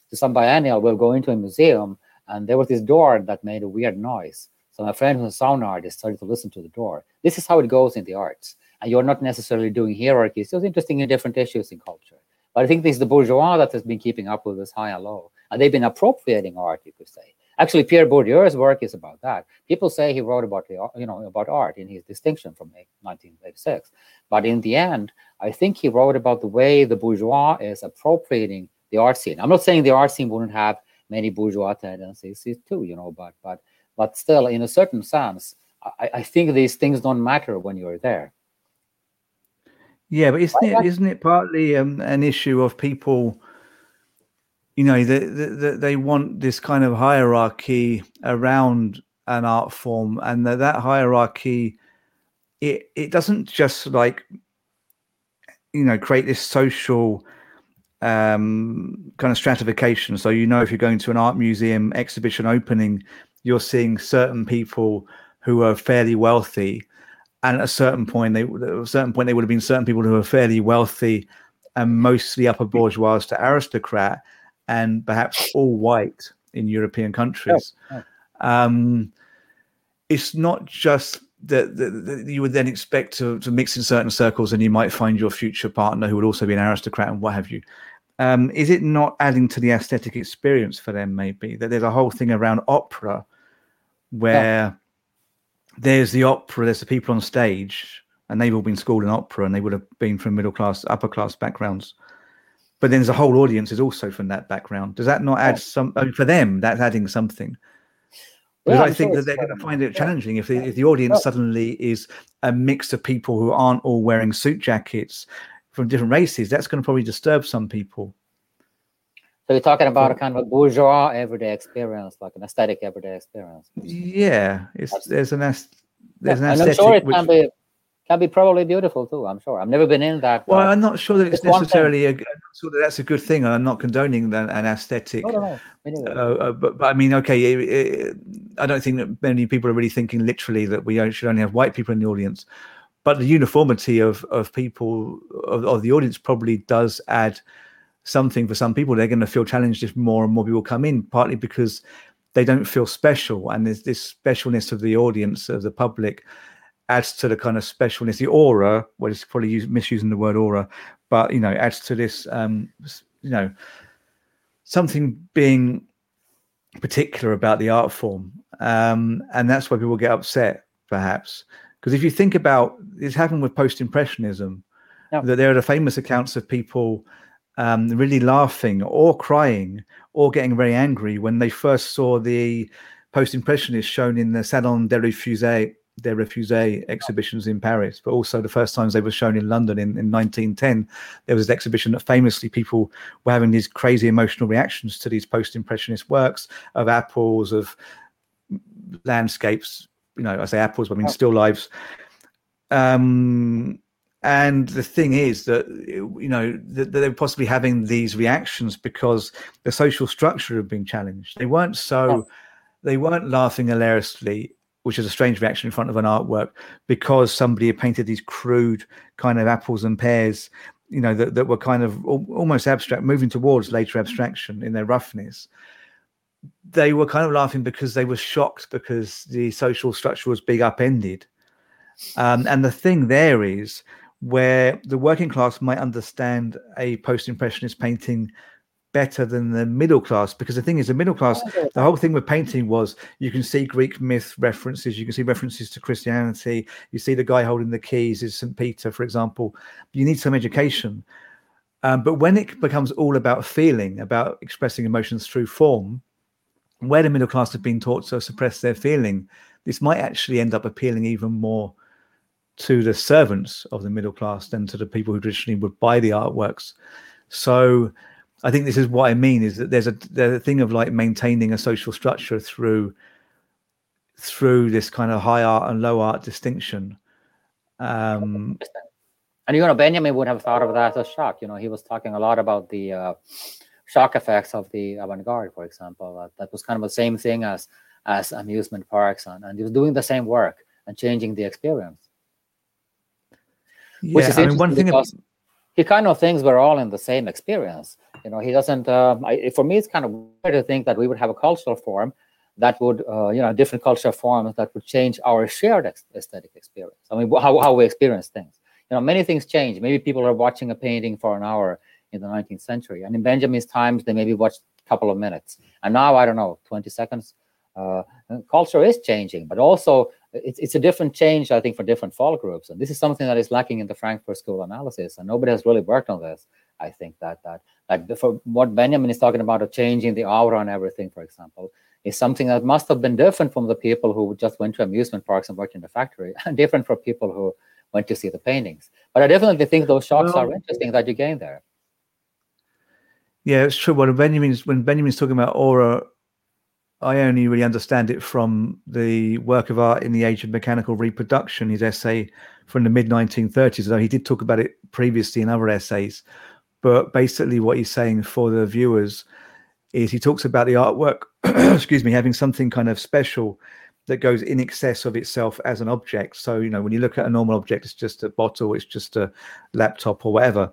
to some biennial. We'll go into a museum and there was this door that made a weird noise. So my friend who's a sound artist started to listen to the door. This is how it goes in the arts. And you're not necessarily doing hierarchies. It's interesting in different issues in culture. But I think this is the bourgeois that has been keeping up with this high and low. And they've been appropriating art, you could say. Actually, Pierre Bourdieu's work is about that. People say he wrote about the you know about art in his distinction from 1986, but in the end, I think he wrote about the way the bourgeois is appropriating the art scene. I'm not saying the art scene wouldn't have many bourgeois tendencies too, you know, but but but still, in a certain sense, I, I think these things don't matter when you're there. Yeah, but isn't it isn't it partly um, an issue of people? You know they, they, they want this kind of hierarchy around an art form and that, that hierarchy it it doesn't just like you know create this social um kind of stratification. So you know if you're going to an art museum exhibition opening you're seeing certain people who are fairly wealthy and at a certain point they at a certain point they would have been certain people who are fairly wealthy and mostly upper bourgeois to aristocrat and perhaps all white in European countries. Oh, oh. Um, it's not just that, that, that, you would then expect to, to mix in certain circles and you might find your future partner who would also be an aristocrat and what have you. Um, is it not adding to the aesthetic experience for them, maybe? That there's a whole thing around opera where there's the opera, there's the people on stage, and they've all been schooled in opera and they would have been from middle class, upper class backgrounds but then there's a whole audience is also from that background. Does that not add some I mean, for them? That's adding something. Because I think sure that they're going to find it challenging yeah. if, the, if the audience oh. suddenly is a mix of people who aren't all wearing suit jackets from different races. That's going to probably disturb some people. So you're talking about a kind of a bourgeois everyday experience, like an aesthetic everyday experience. Yeah, it's there's an there's an aesthetic. And I'm sure it which, can be can be probably beautiful too. I'm sure. I've never been in that. Well, I'm not sure that it's, necessarily a. Sure that that's a good thing. I'm not condoning an, an aesthetic. No, no, no. Uh, uh, but, but I mean, okay, it, it, I don't think that many people are really thinking literally that we should only have white people in the audience. But the uniformity of of people of, of the audience probably does add something for some people. They're going to feel challenged if more and more people come in, partly because they don't feel special, and there's this specialness of the audience of the public adds to the kind of specialness, the aura. Well, it's probably use, misusing the word aura, but you know, adds to this, um, you know, something being particular about the art form, um, and that's why people get upset, perhaps. Because if you think about it's happened with post-impressionism, that there are the famous accounts of people um, really laughing or crying or getting very angry when they first saw the post-impressionists shown in the Salon des Refusés their Refusé exhibitions in Paris, but also the first times they were shown in London in, in 1910. There was an exhibition that famously people were having these crazy emotional reactions to these post impressionist works of apples, of landscapes. You know, I say apples, but I mean still lives. Um, and the thing is that you know that they were possibly having these reactions because the social structure had been challenged. They weren't so, they weren't laughing hilariously which is a strange reaction in front of an artwork because somebody had painted these crude kind of apples and pears you know that, that were kind of almost abstract moving towards later abstraction in their roughness. They were kind of laughing because they were shocked because the social structure was big upended. Um, and the thing there is where the working class might understand a post-impressionist painting better than the middle class because the thing is the middle class oh, the whole thing with painting was you can see greek myth references you can see references to christianity you see the guy holding the keys is st peter for example. You need some education. Um, but when it becomes all about feeling about expressing emotions through form where the middle class have been taught to suppress their feeling this might actually end up appealing even more to the servants of the middle class than to the people who traditionally would buy the artworks. So I think this is what I mean is that there's a there's a thing of like maintaining a social structure through through this kind of high art and low art distinction. Um, and you know, Benjamin would have thought of that as a shock. You know, he was talking a lot about the uh, shock effects of the avant-garde, for example. Uh, that was kind of the same thing as as amusement parks, and, and he was doing the same work and changing the experience. Yeah, I mean, one thing. About, he kind of thinks we're all in the same experience. You know, he doesn't. Uh, I, for me, it's kind of weird to think that we would have a cultural form that would, uh, you know, different cultural forms that would change our shared aesthetic experience. I mean, how, how we experience things. You know, many things change. Maybe people are watching a painting for an hour in the 19th century, and in Benjamin's times, they maybe watched a couple of minutes, and now I don't know, 20 seconds. Uh, culture is changing, but also it's, it's a different change, I think, for different folk groups. And this is something that is lacking in the Frankfurt School analysis. And nobody has really worked on this. I think that that like for what Benjamin is talking about of changing the aura and everything, for example, is something that must have been different from the people who just went to amusement parks and worked in the factory, and different for people who went to see the paintings. But I definitely think those shocks well, are interesting that you gain there. Yeah, it's true. When Benjamin's when Benjamin's talking about aura I only really understand it from the work of art in the age of mechanical reproduction, his essay from the mid 1930s, though he did talk about it previously in other essays. But basically, what he's saying for the viewers is he talks about the artwork, excuse me, having something kind of special that goes in excess of itself as an object. So, you know, when you look at a normal object, it's just a bottle, it's just a laptop or whatever.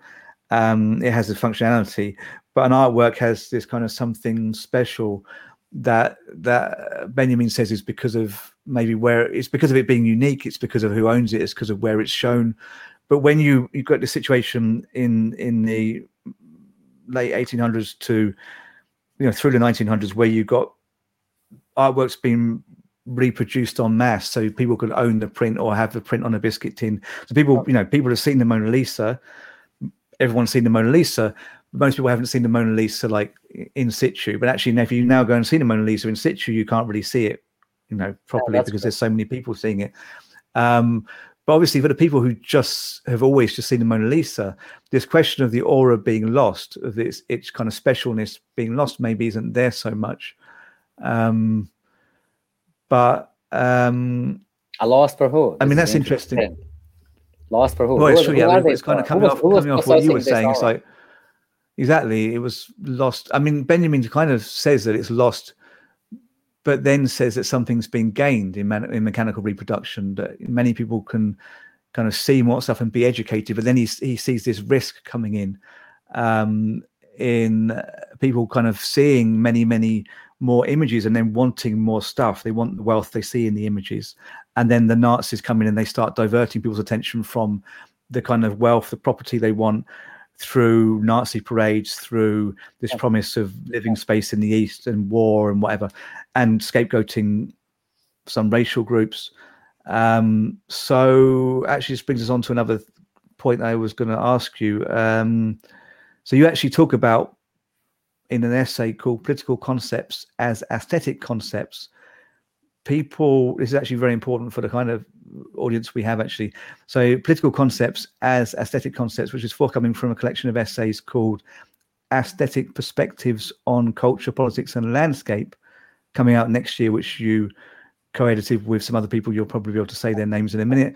Um, it has a functionality, but an artwork has this kind of something special that that Benjamin says is because of maybe where it's because of it being unique. It's because of who owns it. It's because of where it's shown. But when you you've got the situation in in the late 1800s to you know through the 1900s where you got artworks being reproduced en masse so people could own the print or have the print on a biscuit tin. So people you know people have seen the mona lisa. Everyone's seen the mona lisa. Most people haven't seen the Mona Lisa like in situ, but actually, if you now go and see the Mona Lisa in situ, you can't really see it, you know, properly because there's so many people seeing it. Um, but obviously, for the people who just have always just seen the Mona Lisa, this question of the aura being lost, of its its kind of specialness being lost, maybe isn't there so much. Um, but um, a loss for who? I mean, that's interesting. interesting. Lost for who? Well, it's true. Yeah, it's kind of coming off coming off what you were saying. It's like Exactly. It was lost. I mean, Benjamin kind of says that it's lost, but then says that something's been gained in, man- in mechanical reproduction, that many people can kind of see more stuff and be educated, but then he, he sees this risk coming in. Um, in people kind of seeing many, many more images and then wanting more stuff. They want the wealth they see in the images. And then the Nazis come in and they start diverting people's attention from the kind of wealth, the property they want through Nazi parades, through this promise of living space in the East and war and whatever, and scapegoating some racial groups. Um, so actually, this brings us on to another point I was going to ask you. Um, so you actually talk about in an essay called "Political Concepts as Aesthetic Concepts." People, this is actually very important for the kind of audience we have actually. So, political concepts as aesthetic concepts, which is forthcoming from a collection of essays called Aesthetic Perspectives on Culture, Politics, and Landscape, coming out next year, which you co-edited with some other people. You'll probably be able to say their names in a minute.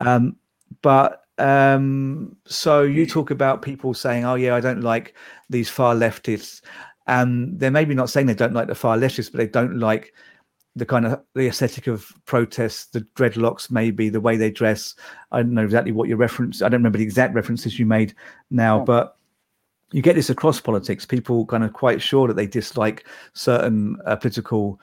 Um, but um, so you talk about people saying, "Oh yeah, I don't like these far leftists," and they're maybe not saying they don't like the far leftists, but they don't like the kind of the aesthetic of protests, the dreadlocks, maybe the way they dress. I don't know exactly what your reference. I don't remember the exact references you made now, but you get this across politics. People kind of quite sure that they dislike certain uh, political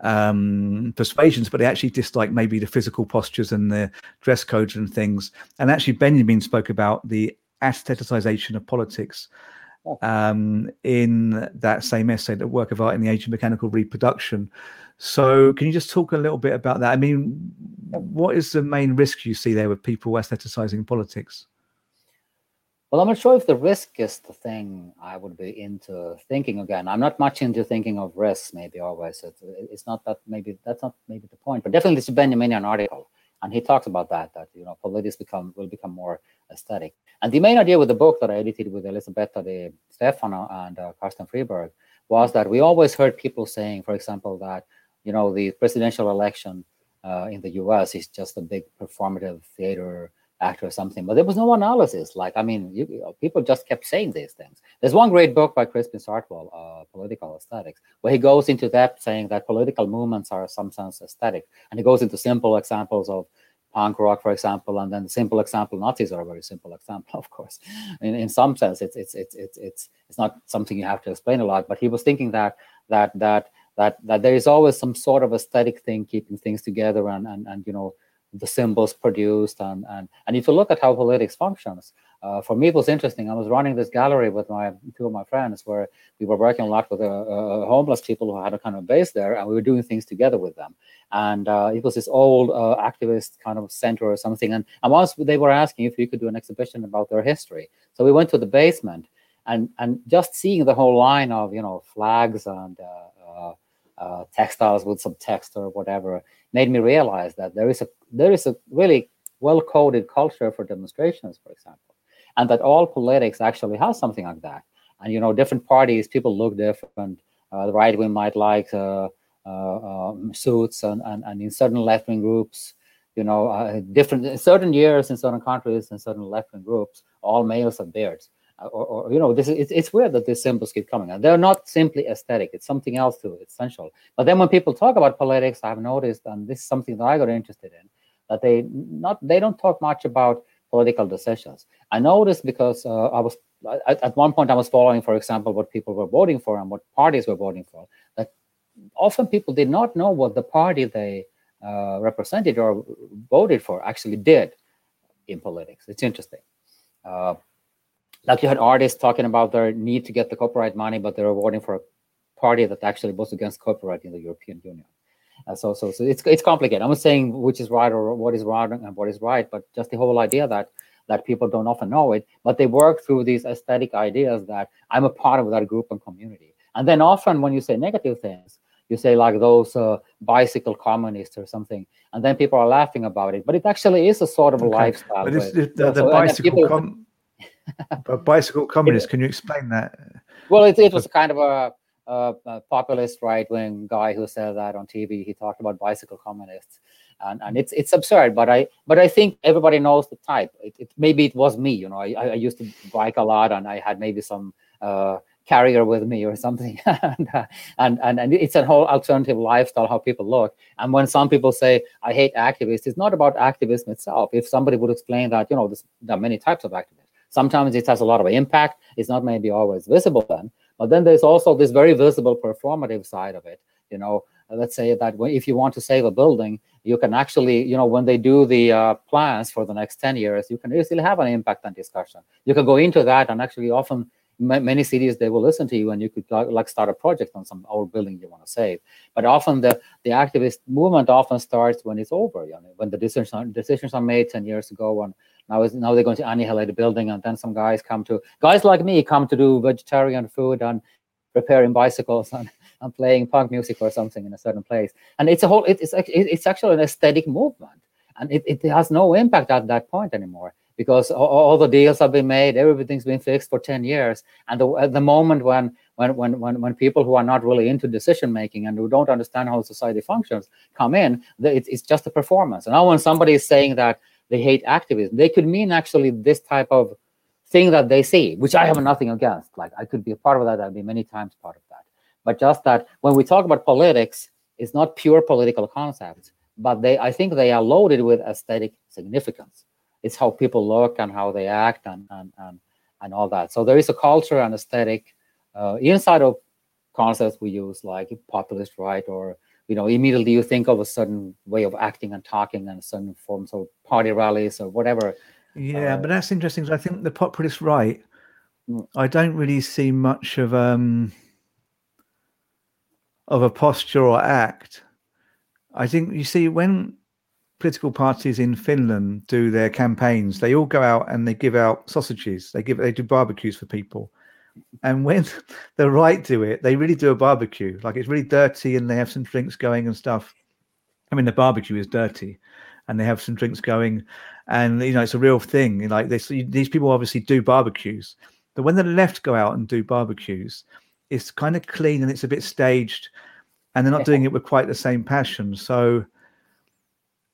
um, persuasions, but they actually dislike maybe the physical postures and the dress codes and things. And actually, Benjamin spoke about the aestheticization of politics um, in that same essay, the work of art in the age of mechanical reproduction. So, can you just talk a little bit about that? I mean, what is the main risk you see there with people aestheticizing politics? Well, I'm not sure if the risk is the thing I would be into thinking again. I'm not much into thinking of risks, maybe always. It's, it's not that maybe that's not maybe the point, but definitely a Benjaminian article, and he talks about that that you know politics become will become more aesthetic. And the main idea with the book that I edited with Elisabetta Di Stefano and uh, Carsten Friberg was that we always heard people saying, for example, that you know, the presidential election uh, in the U.S. is just a big performative theater act or something. But there was no analysis. Like, I mean, you, you know, people just kept saying these things. There's one great book by Crispin Sartwell, uh, Political Aesthetics, where he goes into depth saying that political movements are some sense aesthetic, and he goes into simple examples of punk rock, for example, and then the simple example, Nazis are a very simple example, of course. In, in some sense, it's it's it's it's it's it's not something you have to explain a lot. But he was thinking that that that that that there is always some sort of aesthetic thing keeping things together and and, and you know the symbols produced and and and if you look at how politics functions uh, for me it was interesting. I was running this gallery with my two of my friends where we were working a lot with uh, uh, homeless people who had a kind of base there and we were doing things together with them. And uh, it was this old uh, activist kind of center or something and, and once they were asking if we could do an exhibition about their history. So we went to the basement and and just seeing the whole line of you know flags and uh, uh, textiles with some text or whatever made me realize that there is a there is a really well coded culture for demonstrations, for example, and that all politics actually has something like that. And you know, different parties, people look different. Uh, the right wing might like uh, uh um, suits, and, and and in certain left wing groups, you know, uh, different in certain years in certain countries in certain left wing groups, all males have beards. Or, or, you know this is it's, it's weird that these symbols keep coming. And they're not simply aesthetic. It's something else too. It's essential but then when people talk about politics i've noticed and this is something that i got interested in that they not they don't talk much about political decisions. I noticed because uh, i was at, at one point i was following for example what people were voting for and what parties were voting for that often people did not know what the party they uh, represented or voted for actually did in politics. It's interesting. Uh, like you had artists talking about their need to get the copyright money, but they're voting for a party that actually was against copyright in the European Union. Uh, so, so, so it's it's complicated. I'm not saying which is right or what is wrong and what is right, but just the whole idea that that people don't often know it, but they work through these aesthetic ideas that I'm a part of that group and community. And then often when you say negative things, you say like those uh, bicycle communists or something, and then people are laughing about it. But it actually is a sort of a okay. lifestyle. But the, the, the bicycle people, com- a bicycle communist. Can you explain that? Well, it, it was kind of a, a, a populist right wing guy who said that on TV. He talked about bicycle communists, and, and it's it's absurd. But I but I think everybody knows the type. It, it maybe it was me. You know, I, I used to bike a lot, and I had maybe some. Uh, carrier with me or something and, uh, and, and and it's a whole alternative lifestyle how people look and when some people say i hate activists it's not about activism itself if somebody would explain that you know there are many types of activists Sometimes it has a lot of impact. It's not maybe always visible then, but then there's also this very visible performative side of it. You know, let's say that if you want to save a building, you can actually, you know, when they do the uh, plans for the next 10 years, you can easily have an impact on discussion. You can go into that and actually often many cities they will listen to you and you could like start a project on some old building you want to save but often the the activist movement often starts when it's over you know when the decisions are, decisions are made 10 years ago and now is now they're going to annihilate a building and then some guys come to guys like me come to do vegetarian food and repairing bicycles and, and playing punk music or something in a certain place and it's a whole it's it's actually an aesthetic movement and it, it has no impact at that point anymore because all, all, the deals have been made, everything's been fixed for 10 years. And the, the moment when, when, when, when, when people who are not really into decision making and who don't understand how society functions come in, the, it, it's just a performance. And now when somebody is saying that they hate activism, they could mean actually this type of thing that they see, which I have nothing against. Like I could be a part of that, I'd be many times part of that. But just that when we talk about politics, it's not pure political concepts, but they I think they are loaded with aesthetic significance it's how people look and how they act and and and, and all that. So there is a culture and aesthetic uh, inside of concepts we use like populist right or you know immediately you think of a certain way of acting and talking and certain forms of party rallies or whatever yeah uh, but that's interesting i think the populist right mm. i don't really see much of um of a posture or act i think you see when political parties in Finland do their campaigns, they all go out and they give out sausages. They give they do barbecues for people. And when the right do it, they really do a barbecue. Like it's really dirty and they have some drinks going and stuff. I mean, the barbecue is dirty and they have some drinks going. And you know it's a real thing. Like this these people obviously do barbecues. But when the left go out and do barbecues it's kind of clean and it's a bit staged and they're not doing it with quite the same passion. So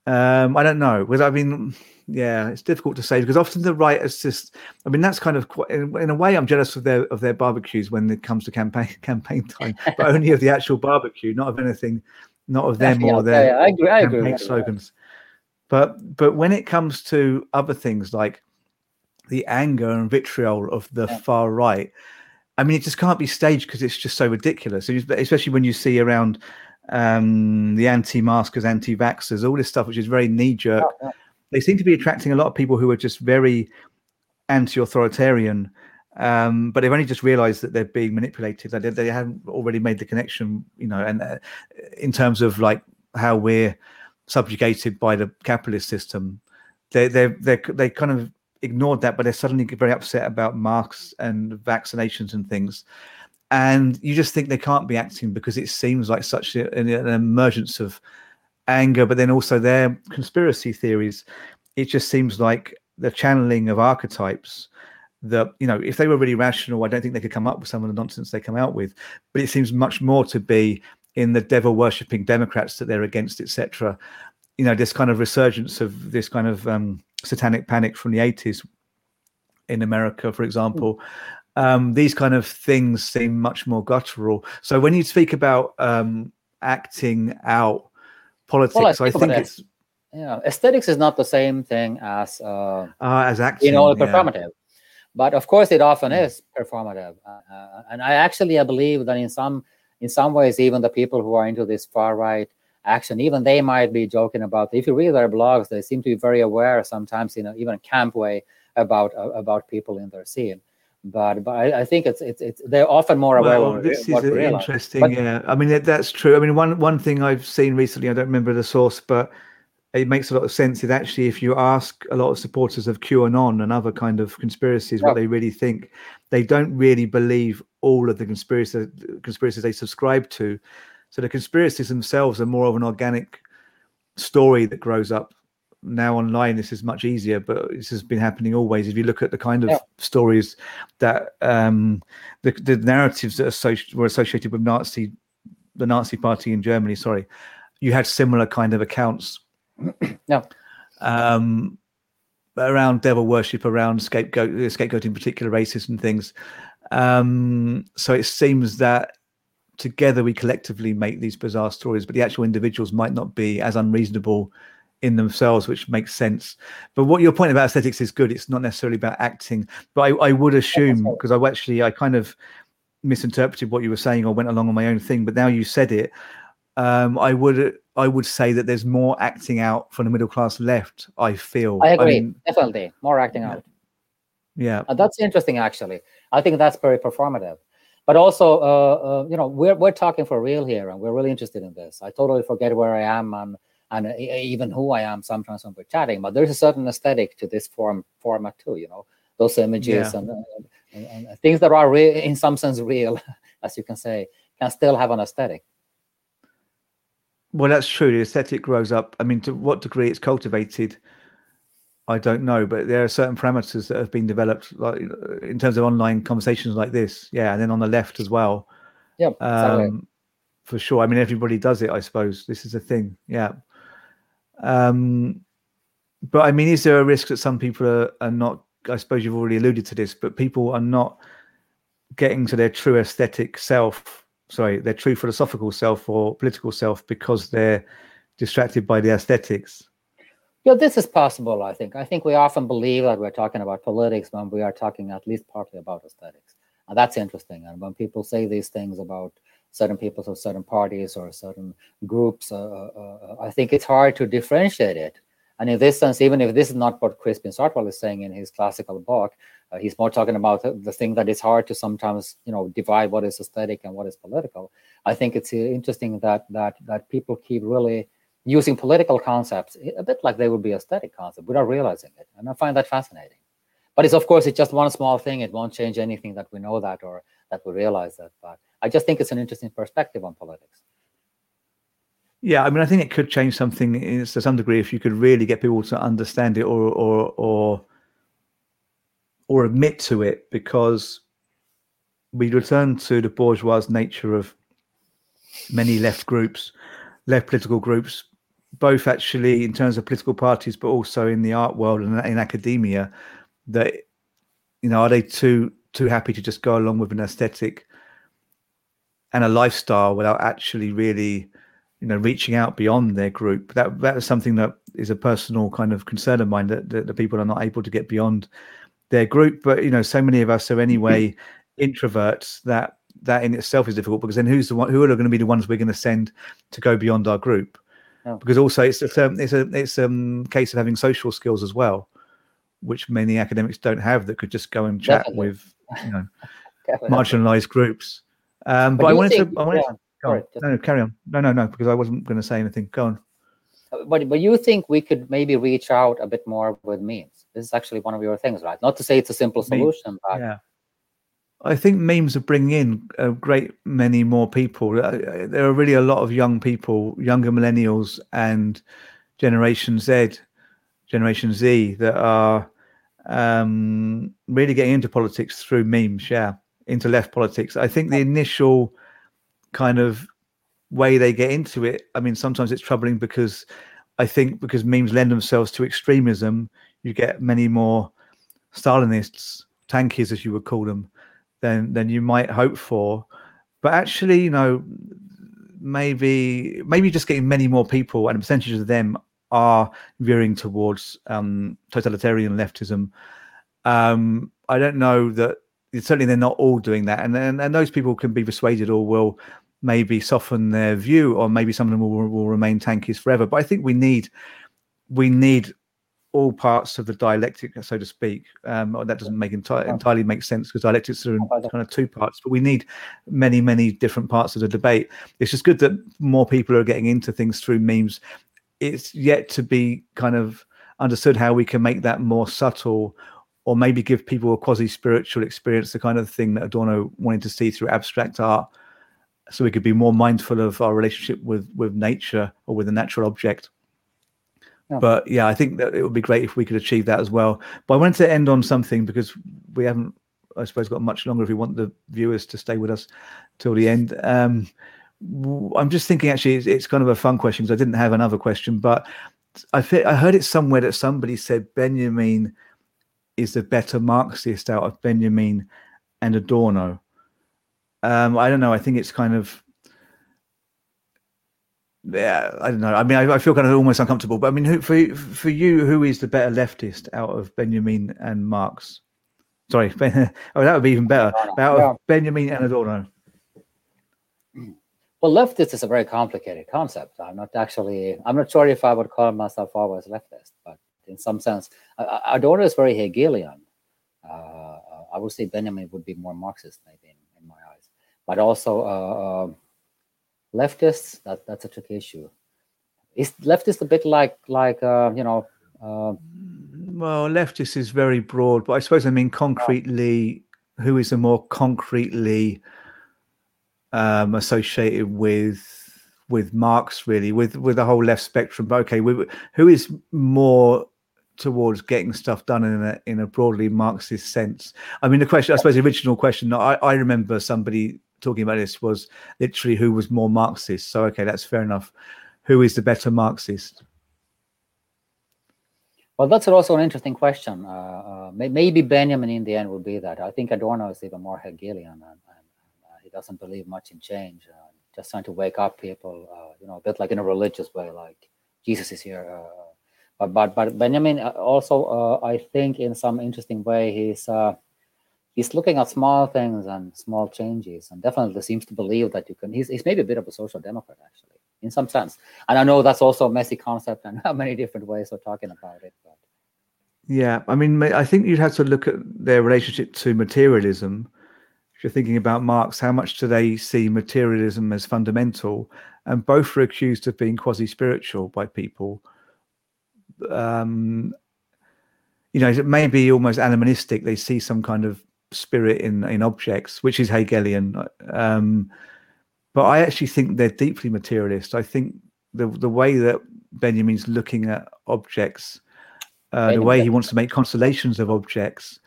um, I don't know. Because I mean, yeah, it's difficult to say because often the right is just. I mean, that's kind of quite, in, in, a way. I'm jealous of their of their barbecues when it comes to campaign campaign time, but only of the actual barbecue, not of anything, not of them or their yeah, I agree, I campaign agree, slogans. But but when it comes to other things like the anger and vitriol of the yeah. far right, I mean, it just can't be staged because it's just so ridiculous. Especially when you see around um, the anti-maskers, anti-vaxxers, all this stuff, which is very knee-jerk. Oh, yeah. They seem to be attracting a lot of people who are just very anti-authoritarian, um, but they've only just realised that they're being manipulated. They, they haven't already made the connection, you know, and uh, in terms of like how we're subjugated by the capitalist system, they they they they kind of ignored that, but they're suddenly very upset about masks and vaccinations and things and you just think they can't be acting because it seems like such a, an, an emergence of anger but then also their conspiracy theories. It just seems like the channeling of archetypes that you know if they were really rational i don't think they could come up with some of the nonsense they come out with. But it seems much more to be in the devil worshipping democrats that they're against etc you know this kind of resurgence of this kind of um, satanic panic from the 80s in america for example um, these kind of things seem much more guttural. So when you speak about um, acting out politics, well, I, I think it's yeah, aesthetics is not the same thing as uh, uh as acting, you know, performative. Yeah. But of course, it often mm. is performative, uh, uh, and I actually I believe that in some in some ways, even the people who are into this far right action, even they might be joking about. If you read their blogs, they seem to be very aware sometimes in a, even a camp way about uh, about people in their scene but but I, I, think it's it's it's they're often more aware. Well, of this is interesting. But, yeah, I mean that's true. I mean one one thing I've seen recently, I don't remember the source, but it makes a lot of sense. Is actually if you ask a lot of supporters of QAnon and other kind of conspiracies yeah. what they really think, they don't really believe all of the conspiracy conspiracies they subscribe to. So the conspiracies themselves are more of an organic story that grows up now online this is much easier but this has been happening always. If you look at the kind of yeah. stories that um the, the narratives that associ- were associated with nazi the nazi party in germany sorry you had similar kind of accounts yeah. um around devil worship around scapegoat scapegoating particular races and things. Um so it seems that together we collectively make these bizarre stories but the actual individuals might not be as unreasonable in themselves, which makes sense. But what your point about aesthetics is good. It's not necessarily about acting, but I, I would assume because I actually I kind of misinterpreted what you were saying or went along on my own thing. But now you said it, um, I would I would say that there's more acting out from the middle class left. I feel. I agree. I mean, Definitely more acting yeah. out. Yeah, uh, that's interesting. Actually, I think that's very performative. But also, uh, uh, you know, we're we're talking for real here, and we're really interested in this. I totally forget where I am and and uh, even who I am sometimes when we're chatting. But there's a certain aesthetic to this form format too. You know, those images yeah. and, and, and, things that are real, in some sense real, as you can say, can still have an aesthetic. Well, that's true. The aesthetic grows up. I mean, to what degree it's cultivated, I don't know. But there are certain parameters that have been developed, like in terms of online conversations like this. Yeah, and then on the left as well. Yeah, exactly. Um, for sure. I mean, everybody does it. I suppose this is a thing. Yeah. Um, but I mean, is there a risk that some people are, are not? I suppose you've already alluded to this, but people are not getting to their true aesthetic self sorry, their true philosophical self or political self because they're distracted by the aesthetics. Yeah, this is possible, I think. I think we often believe that we're talking about politics when we are talking at least partly about aesthetics. And that's interesting. And when people say these things about certain people or certain parties or certain groups, uh, uh, uh, I think it's hard to differentiate it. And in this sense, even if this is not what Crispin Sartwell is saying in his classical book, uh, he's more talking about the thing that is hard to sometimes, you know, divide what is aesthetic and what is political. I think it's interesting that that that people keep really using political concepts a bit like they would be aesthetic concepts without realizing it, and I find that fascinating. But it's of course it's just one small thing; it won't change anything that we know that or that we realize that. But I just think it's an interesting perspective on politics. Yeah, I mean, I think it could change something to some degree if you could really get people to understand it or or or or admit to it because we return to the bourgeois nature of many left groups, left political groups, both actually in terms of political parties, but also in the art world and in academia. That you know, are they too too happy to just go along with an aesthetic and a lifestyle without actually really, you know, reaching out beyond their group? That that is something that is a personal kind of concern of mine that, that the people are not able to get beyond their group. But you know, so many of us are anyway introverts that that in itself is difficult because then who's the one who are going to be the ones we're going to send to go beyond our group? Oh. Because also it's a it's a it's a um, case of having social skills as well, which many academics don't have that could just go and chat Definitely. with you know marginalized groups. Um, but, but I wanted think, to I wanted yeah, to, sorry, no, no, carry on. No, no, no, because I wasn't going to say anything. Go on. But but you think we could maybe reach out a bit more with memes? This is actually one of your things, right? Not to say it's a simple solution, but yeah. I think memes are bringing in a great many more people. Uh, there are really a lot of young people, younger millennials and Generation Z, Generation Z, that are um, really getting into politics through memes. Yeah, into left politics. I think the initial kind of way they get into it. I mean, sometimes it's troubling because I think because memes lend themselves to extremism, you get many more Stalinists, tankies as you would call them, than than you might hope for. But actually, you know, maybe maybe just getting many more people and a percentage of them are veering towards um, totalitarian leftism. Um, I don't know that certainly they're not all doing that, and, and and those people can be persuaded or will maybe soften their view, or maybe some of them will, will remain tankies forever. But I think we need we need all parts of the dialectic, so to speak. Um, that doesn't make enti- entirely make sense because dialectics are in kind of two parts, but we need many, many different parts of the debate. It's just good that more people are getting into things through memes. It's yet to be kind of understood how we can make that more subtle or maybe give people a quasi spiritual experience, the kind of thing that Adorno wanted to see through abstract art. So we could be more mindful of our relationship with with nature or with a natural object. But yeah, I think that it would be great if we could achieve that as well. But I wanted to end on something because we haven't, I suppose, got much longer if we want the viewers to stay with us till the end. Um, I'm just thinking actually, it's, it's kind of a fun question because I didn't have another question, but I, I heard it somewhere that somebody said Benjamin is the better Marxist out of Benjamin and Adorno. Um, I don't know. I think it's kind of yeah, I don't know. I mean, I, I, feel kind of almost uncomfortable. But I mean, who, for for you, who is the better leftist out of Benjamin and Marx? Sorry, ben, oh, that would be even better. Out of Benjamin and Adorno. Well, leftist is a very complicated concept. I'm not actually. I'm not sure if I would call myself always leftist, but in some sense, Adorno is very Hegelian. Uh, I would say Benjamin would be more Marxist, maybe in, in my eyes, but also. Uh, um, leftists that that's a tricky issue is leftist a bit like like uh, you know uh, well leftist is very broad but i suppose i mean concretely who is the more concretely um, associated with with marx really with with the whole left spectrum but okay we, who is more towards getting stuff done in a in a broadly marxist sense i mean the question i suppose the original question i i remember somebody talking about this was literally who was more Marxist. So okay, that's fair enough. Who is the better Marxist? Well, that's also an interesting question. Uh, uh, maybe Benjamin in the end will be that. I think Adorno is even more Hegelian, and, and uh, he doesn't believe much in change. Uh, just trying to wake up people, uh, you know, a bit like in a religious way, like Jesus is here. Uh, but but Benjamin uh, also, uh, I think, in some interesting way, he's uh, he's looking at small things and small changes and definitely seems to believe that you can he's, he's maybe a bit of a social democrat actually in some sense. And i know that's also a messy concept and how many different ways of talking about it but. Yeah i mean i think you'd have to look at their relationship to materialism. If you're thinking about marx how much do they see materialism as fundamental? And both are accused of being quasi-spiritual by people um you know it may be almost animistic they see some kind of spirit in in objects, which is Hegelian. Um, but I actually think they're deeply materialist. I think the the way that Benjamin's looking at objects, uh, the way he wants to make constellations of objects,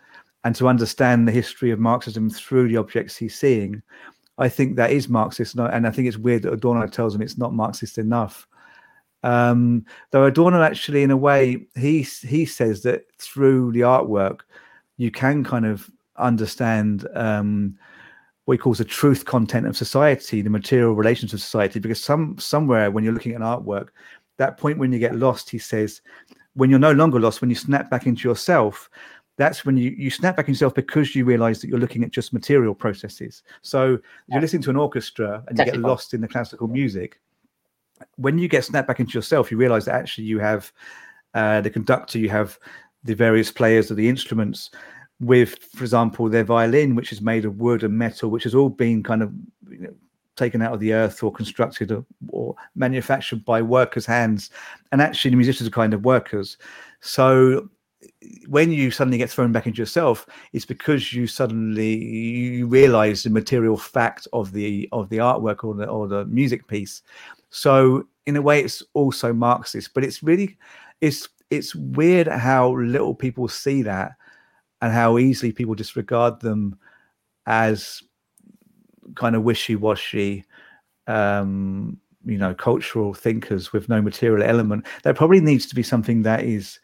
and to understand the history of Marxism through the objects he's seeing, I think that is Marxist. And I think it's weird that Adorno tells him it's not Marxist enough. Um, though Adorno actually, in a way, he he says that through the artwork, you can kind of understand um, what he calls the truth content of society, the material relations of society. Because some somewhere when you're looking at an artwork, that point when you get lost, he says, when you're no longer lost, when you snap back into yourself, that's when you, you snap back into yourself because you realize that you're looking at just material processes. So you're listening to an orchestra and you get lost in the classical music. When you get snapped back into yourself, you realize that actually you have uh, the conductor, you have the various players of the instruments, with, for example, their violin, which is made of wood and metal, which has all been kind of you know, taken out of the earth or constructed or, or, manufactured by workers' hands. And actually, the musicians are kind of workers. So when you suddenly get thrown back into yourself, it's because you suddenly you realize the material fact of the of the artwork or the or the music piece. So in a way, it's also Marxist, but it's really it's it's weird how little people see that and how easily people disregard them as kind of wishy-washy um you know cultural thinkers with no material element. There probably needs to be something that is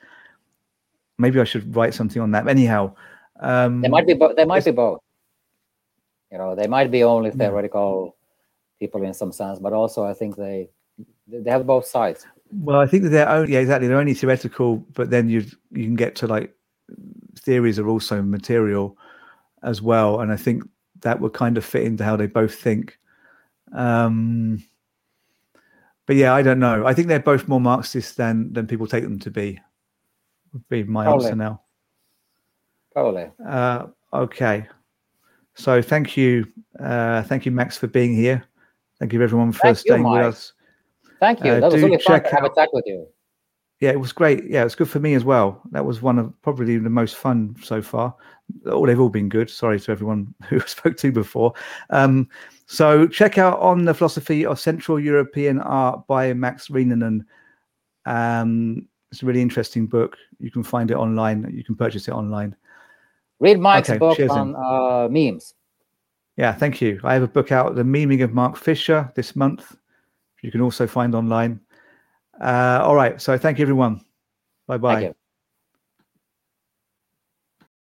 maybe i should write something on that anyhow um there might be bo- there might be both. You know they might be only theoretical people in some sense but also i think they they have both sides well i think they're only yeah exactly they're only theoretical but then you you can get to like theories are also material as well, and I think that would kind of fit into how they both think. Um, but yeah, I don't know. I think they're both more Marxist than than people take them to be. Would be my Probably. answer now. Probably. Uh, okay. So thank you, uh, thank you, Max, for being here. Thank you, everyone, for thank staying you, with us. Thank you. Uh, that was really fun to have a chat with you yeah, it was great. Yeah, it's good for me as well. That was one of probably the most fun so far. Oh, they've all been good. Sorry to everyone who I spoke to before. Um, so check out on the philosophy of Central European art by Max Ryynänen. Um, it's a really interesting book. You can find it online. You can purchase it online. Read Mike's okay, book on uh, memes. Yeah, thank you. I have a book out, The Memeing of Mark Fisher, this month. You can also find online. Uh, all right. So thank you, everyone. Bye bye.